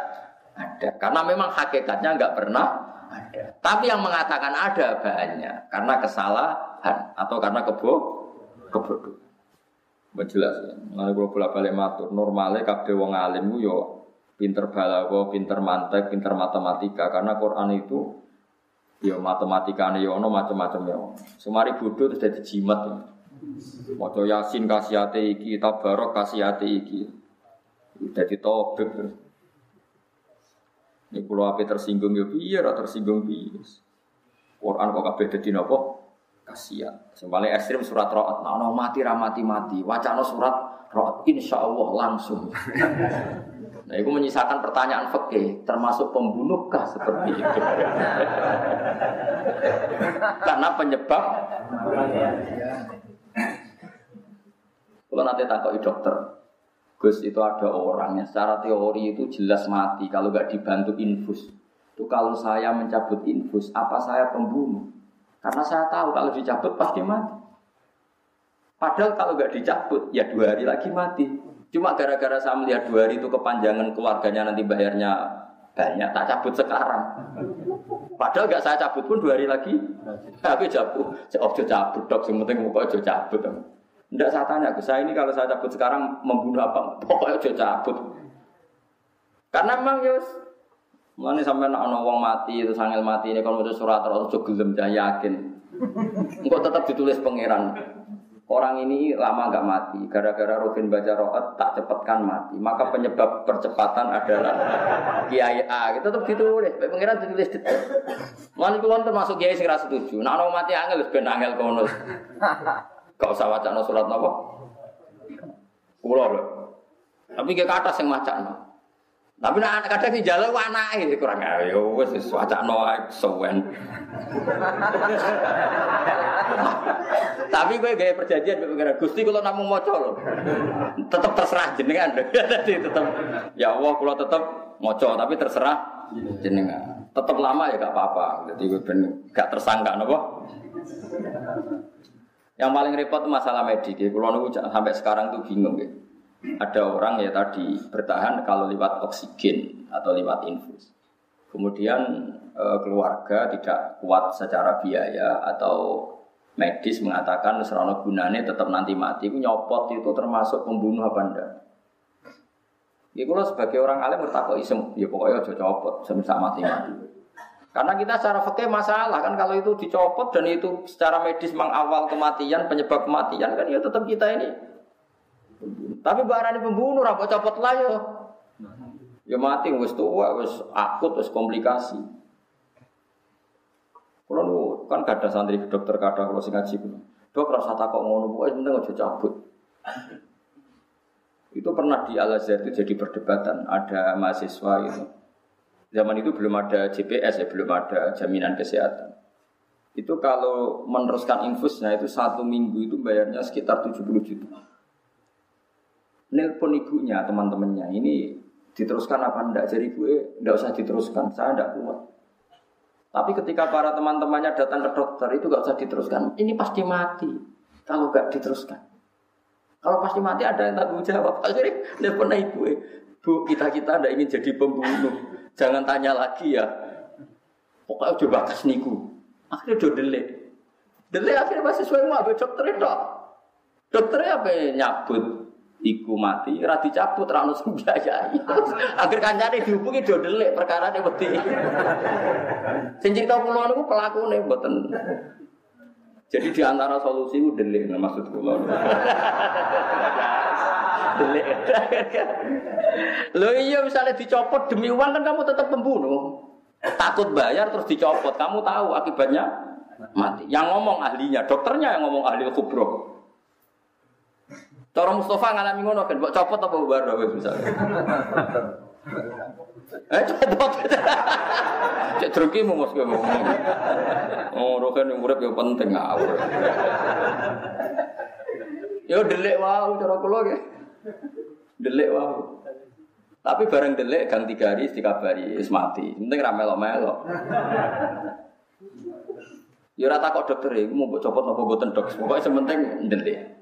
ada. Karena memang hakikatnya nggak pernah ada. Tapi yang mengatakan ada banyak karena kesalahan atau karena kebo kebodohan. Jelas. Lalu kalau bolak balik matur, normalnya kabeh wong alim yo pinter balago, pinter mantek, pinter matematika. Karena Quran itu Ya matematika nih ono macam-macam ya. Semari bodoh terus jadi jimat ya. Maca Yasin kasihate iki, Tabarok kasihate iki. Jadi tobek. Ini pulau api tersinggung ya ora tersinggung piye. Quran kok kabeh dadi napa? Kasihan. Sembali ekstrim surat roat, nah ono mati ra mati. Wacana surat roat, insya Allah langsung. Nah, itu menyisakan pertanyaan fikih, termasuk pembunuhkah seperti itu? Karena penyebab Kalau nanti takut dokter, Gus itu ada orang yang secara teori itu jelas mati kalau nggak dibantu infus. Itu kalau saya mencabut infus, apa saya pembunuh? Karena saya tahu kalau dicabut pasti mati. Padahal kalau nggak dicabut, ya dua hari lagi mati. Cuma gara-gara saya melihat dua hari itu kepanjangan keluarganya nanti bayarnya banyak, tak cabut sekarang. Padahal nggak saya cabut pun dua hari lagi, tapi cabut. Oh, cabut dok, penting mau cabut. Tidak saya tanya ke saya ini kalau saya cabut sekarang membunuh apa? Pokoknya aja cabut. Karena memang yus Mana sampai nak ono wong mati itu sangil mati ini kalau mau surat terus juga gelem dah yakin. Engkau tetap ditulis pangeran. Orang ini lama nggak mati, gara-gara Robin baca roat tak cepatkan mati. Maka penyebab percepatan adalah Kiai A. Kita tetap ditulis, pangeran ditulis detail. Mana kulon termasuk Kiai sing setuju. Nak ono mati angel, ben angel kono. Gak usah wacana surat apa? Kulo lho. Tapi gak kata sing macam Tapi anak kadang sing jalan anake kurang ayo wis wis wacana sewen. Tapi gue gaya perjanjian pengiran Gusti kalau namung maca lho. Tetap terserah jenengan. Jadi tetap ya Allah kalau tetap maca tapi terserah jenengan. Tetap lama ya gak apa-apa. Jadi gue ben gak tersangka napa. Yang paling repot masalah medik. Ya. Kalau nunggu sampai sekarang tuh bingung ya. Ada orang ya tadi bertahan kalau lewat oksigen atau lewat infus. Kemudian e, keluarga tidak kuat secara biaya atau medis mengatakan serono gunanya tetap nanti mati. Itu nyopot itu termasuk pembunuh apa enggak? Ya kalau sebagai orang alim bertakwa isem, ya pokoknya aja copot, semisal mati-mati. Karena kita secara fakir masalah kan kalau itu dicopot dan itu secara medis mengawal kematian, penyebab kematian kan ya tetap kita ini. Tapi barang ini pembunuh, rapat copot lah ya. Ya mati, wis tua, wis akut, wis komplikasi. Kalau kan ada santri ke dokter kadang kalau sing ngaji dok rasa takut ngono, pokoknya penting aja cabut. Itu pernah di Al Azhar itu jadi perdebatan. Ada mahasiswa itu Zaman itu belum ada GPS ya, belum ada jaminan kesehatan. Itu kalau meneruskan infusnya itu satu minggu itu bayarnya sekitar 70 juta. Nelpon ibunya, teman-temannya, ini diteruskan apa enggak? Jadi ibu eh, enggak usah diteruskan, saya enggak kuat. Tapi ketika para teman-temannya datang ke dokter itu enggak usah diteruskan. Ini pasti mati kalau enggak diteruskan. Kalau pasti mati ada yang tanggung jawab. Akhirnya nelpon ibu, eh, bu kita kita tidak ingin jadi pembunuh. Jangan tanya lagi ya. Pokoknya coba bakas niku. Akhirnya udah delay. Delay akhirnya masih sesuai mau dokter itu. Dokternya apa nyabut iku mati, rati cabut, rano sembiayai. Akhir kancane dihubungi do delik perkara ini wedi. Sing cerita kula niku pelakune mboten. Jadi di antara solusi itu delik nah, maksud kula. delik. Lo iya misalnya dicopot demi uang kan kamu tetap pembunuh. Takut bayar terus dicopot, kamu tahu akibatnya mati. Yang ngomong ahlinya, dokternya yang ngomong ahli kubro. Cara Mustafa ngalami ngono kan, buat copot apa bubar wis misalnya. Eh copot. Cek druki mau mos ngomong. Oh, rokan yang urip yang penting ngawur. Yo delik wow cara kula nggih. Delik wow. Tapi bareng delik gang tiga hari dikabari wis mati. Penting ra melok-melok. Ya ora takok dokter iku mau copot apa boten dok. Pokoke sementing delik.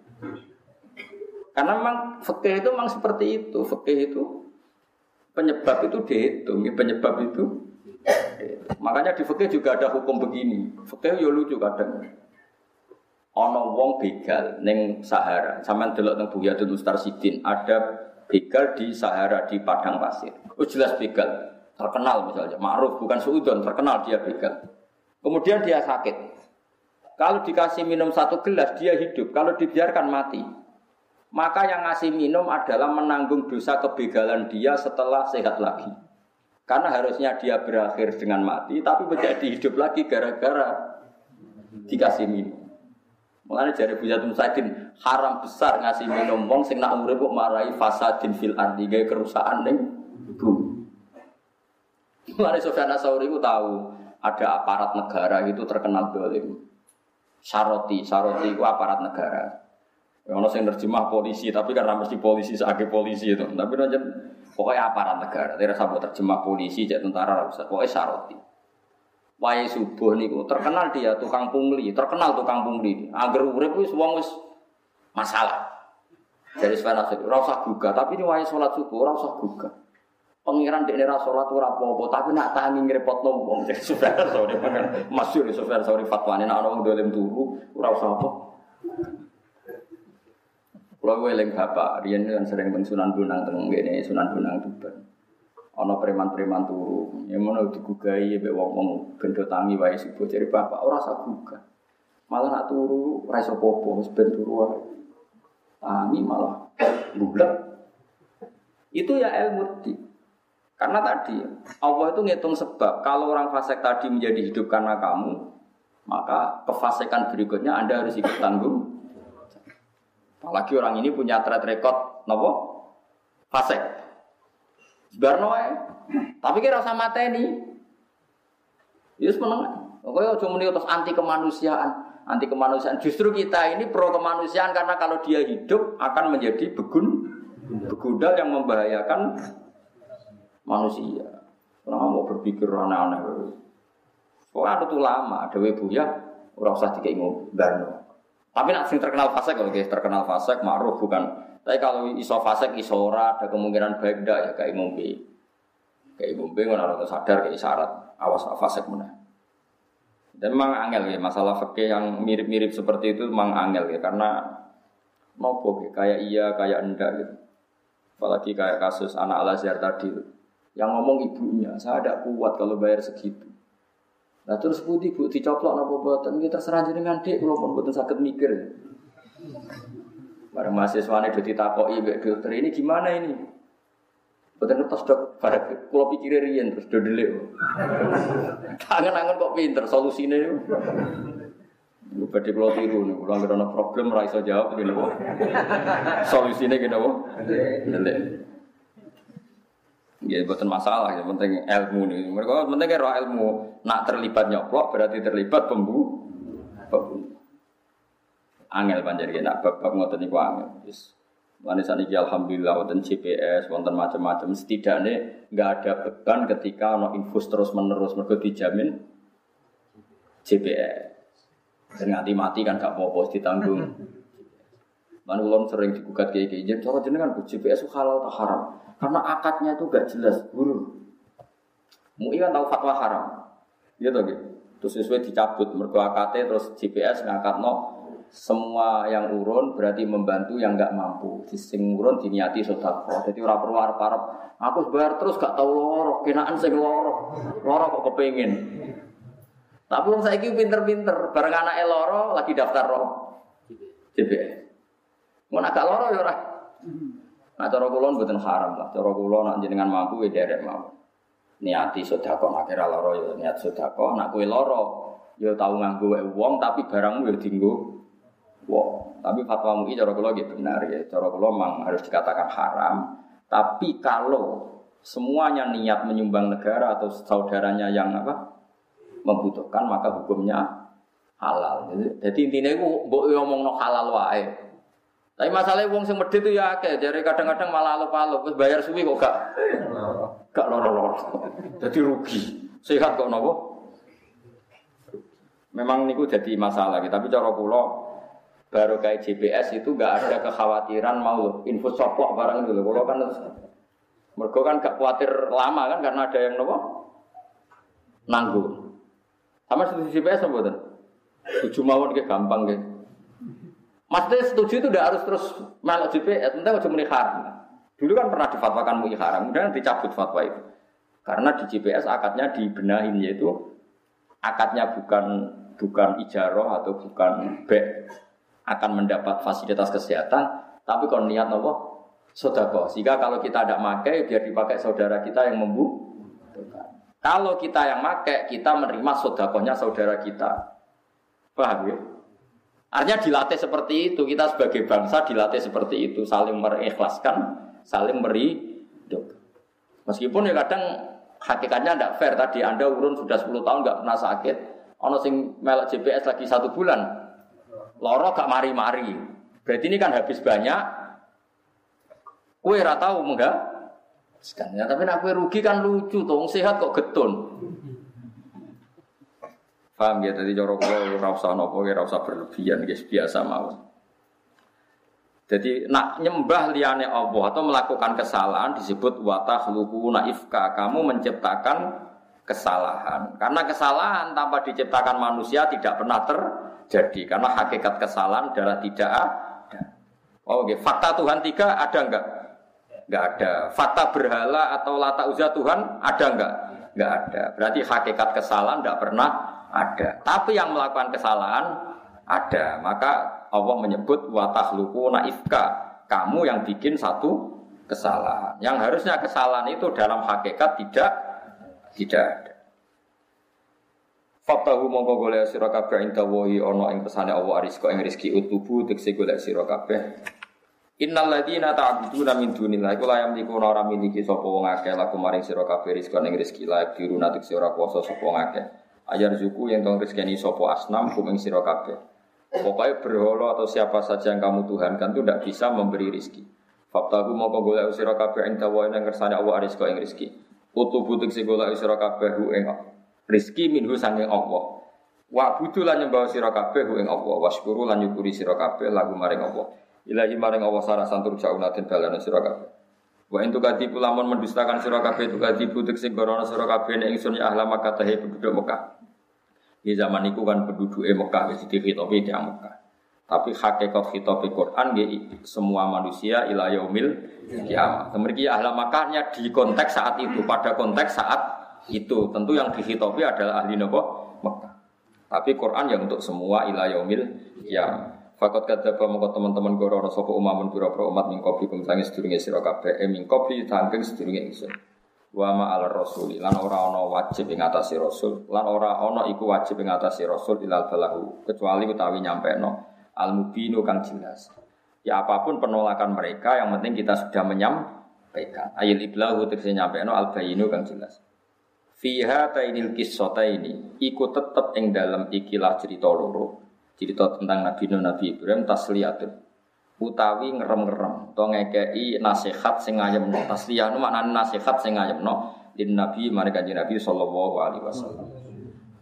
Karena memang fikih itu memang seperti itu. Fikih itu penyebab itu dihitung, penyebab itu. Makanya di fikih juga ada hukum begini. Fikih yo lucu kadang. Ono wong begal neng Sahara. Sampeyan delok teng Buyatul Sidin ada begal di Sahara di padang pasir. Oh jelas begal, terkenal misalnya, ma'ruf bukan suudon, terkenal dia begal. Kemudian dia sakit. Kalau dikasih minum satu gelas, dia hidup. Kalau dibiarkan mati. Maka yang ngasih minum adalah menanggung dosa kebegalan dia setelah sehat lagi. Karena harusnya dia berakhir dengan mati, tapi menjadi hidup lagi gara-gara dikasih minum. Mulane jare Buya Saidin haram besar ngasih minum wong sing nak urip kok marahi fasadin fil ardi gawe kerusakan ning bumi. Mulane Sofyan Asauri ku tahu ada aparat negara itu terkenal dolim. Saroti, Saroti itu aparat negara. Ono sing nerjemah polisi, tapi karena mesti polisi sebagai polisi itu. Tapi nanti pokoknya aparat negara. Tidak sampai terjemah polisi, jadi tentara, pokoknya Saroti. Wae subuh niku terkenal dia tukang pungli, terkenal tukang pungli. Agar urip wis wong wis masalah. Jadi ora usah gugah, tapi ini wae sholat subuh ora usah gugah. Pengiran dekne ra salat ora apa-apa, tapi nak tangi ngrepotno wong jadi saudara sore masyhur saudara sore fatwane nak ana wong dolim turu ora usah apa. Kulo eling bapak, riyen kan sering teng Sunan Bonang teng ngene Sunan Bonang Tuban ana preman-preman turu. Ya ngono digugahi mbek wong-wong bendo tangi wae sibo jare bapak ora usah gugah. Malah nak turu ora iso popo ben turu wae. Tangi malah bulat. Itu ya ilmu di. Karena tadi Allah itu ngitung sebab. Kalau orang fasik tadi menjadi hidup karena kamu, maka kefasikan berikutnya Anda harus ikut tanggung. Apalagi orang ini punya track record, nopo fasik. Barno Tapi kira usah mateni. Yes meneng. Pokoknya cuma muni terus anti kemanusiaan, anti kemanusiaan. Justru kita ini pro kemanusiaan karena kalau dia hidup akan menjadi begun, begudal yang membahayakan manusia. Orang mau berpikir aneh-aneh. Pokoknya ada tuh lama, ada ya, orang usah ingin barno. Tapi nak sing terkenal fasek, kalau terkenal fasek, ma'ruf bukan tapi kalau iso fasek iso ora ada kemungkinan baik ndak ya kayak ngombe. Kayak ngombe ngono ora sadar kayak syarat awas fasek mana. Dan memang angel ya masalah fakih yang mirip-mirip seperti itu memang angel ya karena mau ya kayak iya kayak enggak gitu. Apalagi kayak kasus anak Al Azhar tadi yang ngomong ibunya saya tidak kuat kalau bayar segitu. Nah terus putih bu dicoplok nopo buatan kita terserah dengan dek kalau pun buatan sakit mikir. Barang mahasiswa ini udah ditakoi mbak dokter ini gimana ini? Betul ngertos dok, pada kulo pikir rian terus dodelek. Tangan-tangan kok pinter solusinya itu. Lu pada kulo tiru nih, kulo nggak ada problem, raiso jawab gini. Solusinya gini kok. Ya, bukan masalah, ya penting ilmu nih. Mereka penting kira ilmu. Nak terlibat nyoplok berarti terlibat pembu. Pembunuh angel panjang ya nak bab ngoten niku angel. Wis Lani saniki alhamdulillah wonten GPS, wonten macam-macam. Setidaknya nggak ada beban ketika ono infus terus menerus mergo dijamin GPS. Dan mati kan gak apa-apa ditanggung. Lan ulun sering digugat kayak gini, jadi cara jenengan GPS itu halal atau haram? Karena akadnya itu gak jelas, guru. Mui kan tahu fatwa haram, gitu gitu. Terus sesuai dicabut, mergo akadnya terus GPS ngangkat no semua yang urun berarti membantu yang nggak mampu. Sing urun diniati sodako. Jadi orang perlu arep. Aku bayar terus gak tahu loro. Kenaan sing loro. Loro kok kepengen. Tapi wong saiki pinter-pinter. Bareng anak loro lagi daftar roh. JBS. Mau agak loro ya ora. Nah cara kula mboten haram lah. Cara kula nak jenengan mampu ya derek mampu. Niati sodako nak kira loro ya niat sodako. Nak kue loro ya tahu nganggo uang tapi barangmu ya tinggu Wow. Tapi fatwa MUI cara kula gitu benar ya. Cara kula memang harus dikatakan haram. Tapi kalau semuanya niat menyumbang negara atau saudaranya yang apa membutuhkan maka hukumnya halal. Jadi, intinya itu mbok ngomong no halal wae. Tapi masalahnya wong sing medhit itu ya akeh. Jadi kadang-kadang malah alup-alup wis bayar suwi kok gak gak loro-loro. Jadi rugi. Sehat kok nopo? Memang niku jadi masalah, tapi cara kula baru kayak GPS itu gak ada kekhawatiran mau info soplok barang dulu. Kalau kan mereka kan gak khawatir lama kan karena ada yang nopo nanggung. Sama setuju GPS apa tuh? Setuju mawon gampang kayak. Maksudnya setuju itu udah harus terus melok GPS, entah cuma haram. Dulu kan pernah difatwakan mui haram, kemudian dicabut fatwa itu. Karena di GPS akadnya dibenahin yaitu akadnya bukan bukan ijaroh atau bukan bek akan mendapat fasilitas kesehatan, tapi kalau niat nopo sodako. Sehingga kalau kita tidak pakai, biar dipakai saudara kita yang membutuhkan. Kalau kita yang pakai, kita menerima sodakohnya saudara kita. Paham ya? Artinya dilatih seperti itu. Kita sebagai bangsa dilatih seperti itu. Saling mengikhlaskan, saling meri. Meskipun ya kadang hakikatnya tidak fair. Tadi Anda urun sudah 10 tahun nggak pernah sakit. Ono sing melek GPS lagi satu bulan. Loro gak mari-mari. Berarti ini kan habis banyak. Kue ratau enggak? Ya, tapi nak kue rugi kan lucu tuh. Sehat kok getun. Paham ya, tadi jorok kalau rasa nopo, rasa berlebihan, guys biasa mau. Jadi nak nyembah liane Allah atau melakukan kesalahan disebut watah luku naifka. Kamu menciptakan kesalahan. Karena kesalahan tanpa diciptakan manusia tidak pernah terjadi. Karena hakikat kesalahan adalah tidak ada. Oh, okay. fakta Tuhan tiga ada enggak? Enggak ada. Fakta berhala atau lata uzah Tuhan ada enggak? Enggak ada. Berarti hakikat kesalahan tidak pernah ada. Tapi yang melakukan kesalahan ada. Maka Allah menyebut watahluku naifka. Kamu yang bikin satu kesalahan. Yang harusnya kesalahan itu dalam hakikat tidak tidak ada. Fatahu mongko golek sira kabeh inta ana ing pesane Allah arizqa ing rezeki utubu tekse golek sira kabeh. Innal ladina ta'buduna min dunillahi kula yamliku ora miliki sapa wong akeh laku maring sira kabeh rizqa ing rezeki la diru natik ora kuasa sapa wong akeh. Ajar zuku yang tong rezeki sopo asnam kumeng siro kabeh. Pokoknya berholo atau siapa saja yang kamu tuhankan itu tidak bisa memberi rizki. Faktaku mau kau golek siro kabeh ing tawa yang kersane Allah rizki ing rizki. Utu butik si golek siro kabeh hu ing rizki minhu sanging Allah. Wa budu lan nyembah sira kabeh ing Allah, wasyukuru lan nyukuri lagu maring Allah. Ilahi maring Allah sarah santur jauna den balana. Wa entu kadi lamun mendustakan sira kabeh tu kadi butik sing gorono sira kabeh nek ingsun ya ahla Makkah tahe penduduk Mekah. Di zaman itu kan penduduk Mekah wis dikhitobi di Mekah. Tapi hakikat khitobi Quran ya semua manusia ila yaumil kiamat. Kemudian ahla Makkahnya di konteks saat itu, pada konteks saat itu. Tentu yang dikhitobi adalah ahli Nabi Mekah. Tapi Quran yang untuk semua ila yaumil kiamat. Fakot kata mongko teman-teman goro sopo umamun pura pura umat mingkopi kum sangis sedurunge sira kabeh e mingkopi tangking sedurunge ingsun. Wa ma al rasuli lan ora ana wajib ing atase rasul lan ora ana iku wajib ing atase rasul ilal balahu kecuali utawi nyampeno al mubinu kang jelas. Ya apa pun penolakan mereka yang penting kita sudah menyampaikan. Ayil iblahu tegese nyampeno al bayinu kang jelas. Fiha tainil kisota ini ikut tetep ing dalam ikilah cerita loro cerita tentang Nabi Nuh Nabi Ibrahim tasliyatun utawi ngerem-ngerem. To ngekei nasihat sing ayemno tasliyah nu maknane nasihat sing ayemno din Nabi mari kanjeng Nabi sallallahu alaihi wasallam.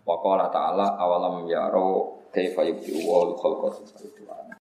Wa qala ta'ala awalam yaro kaifa yubdi wa khalqa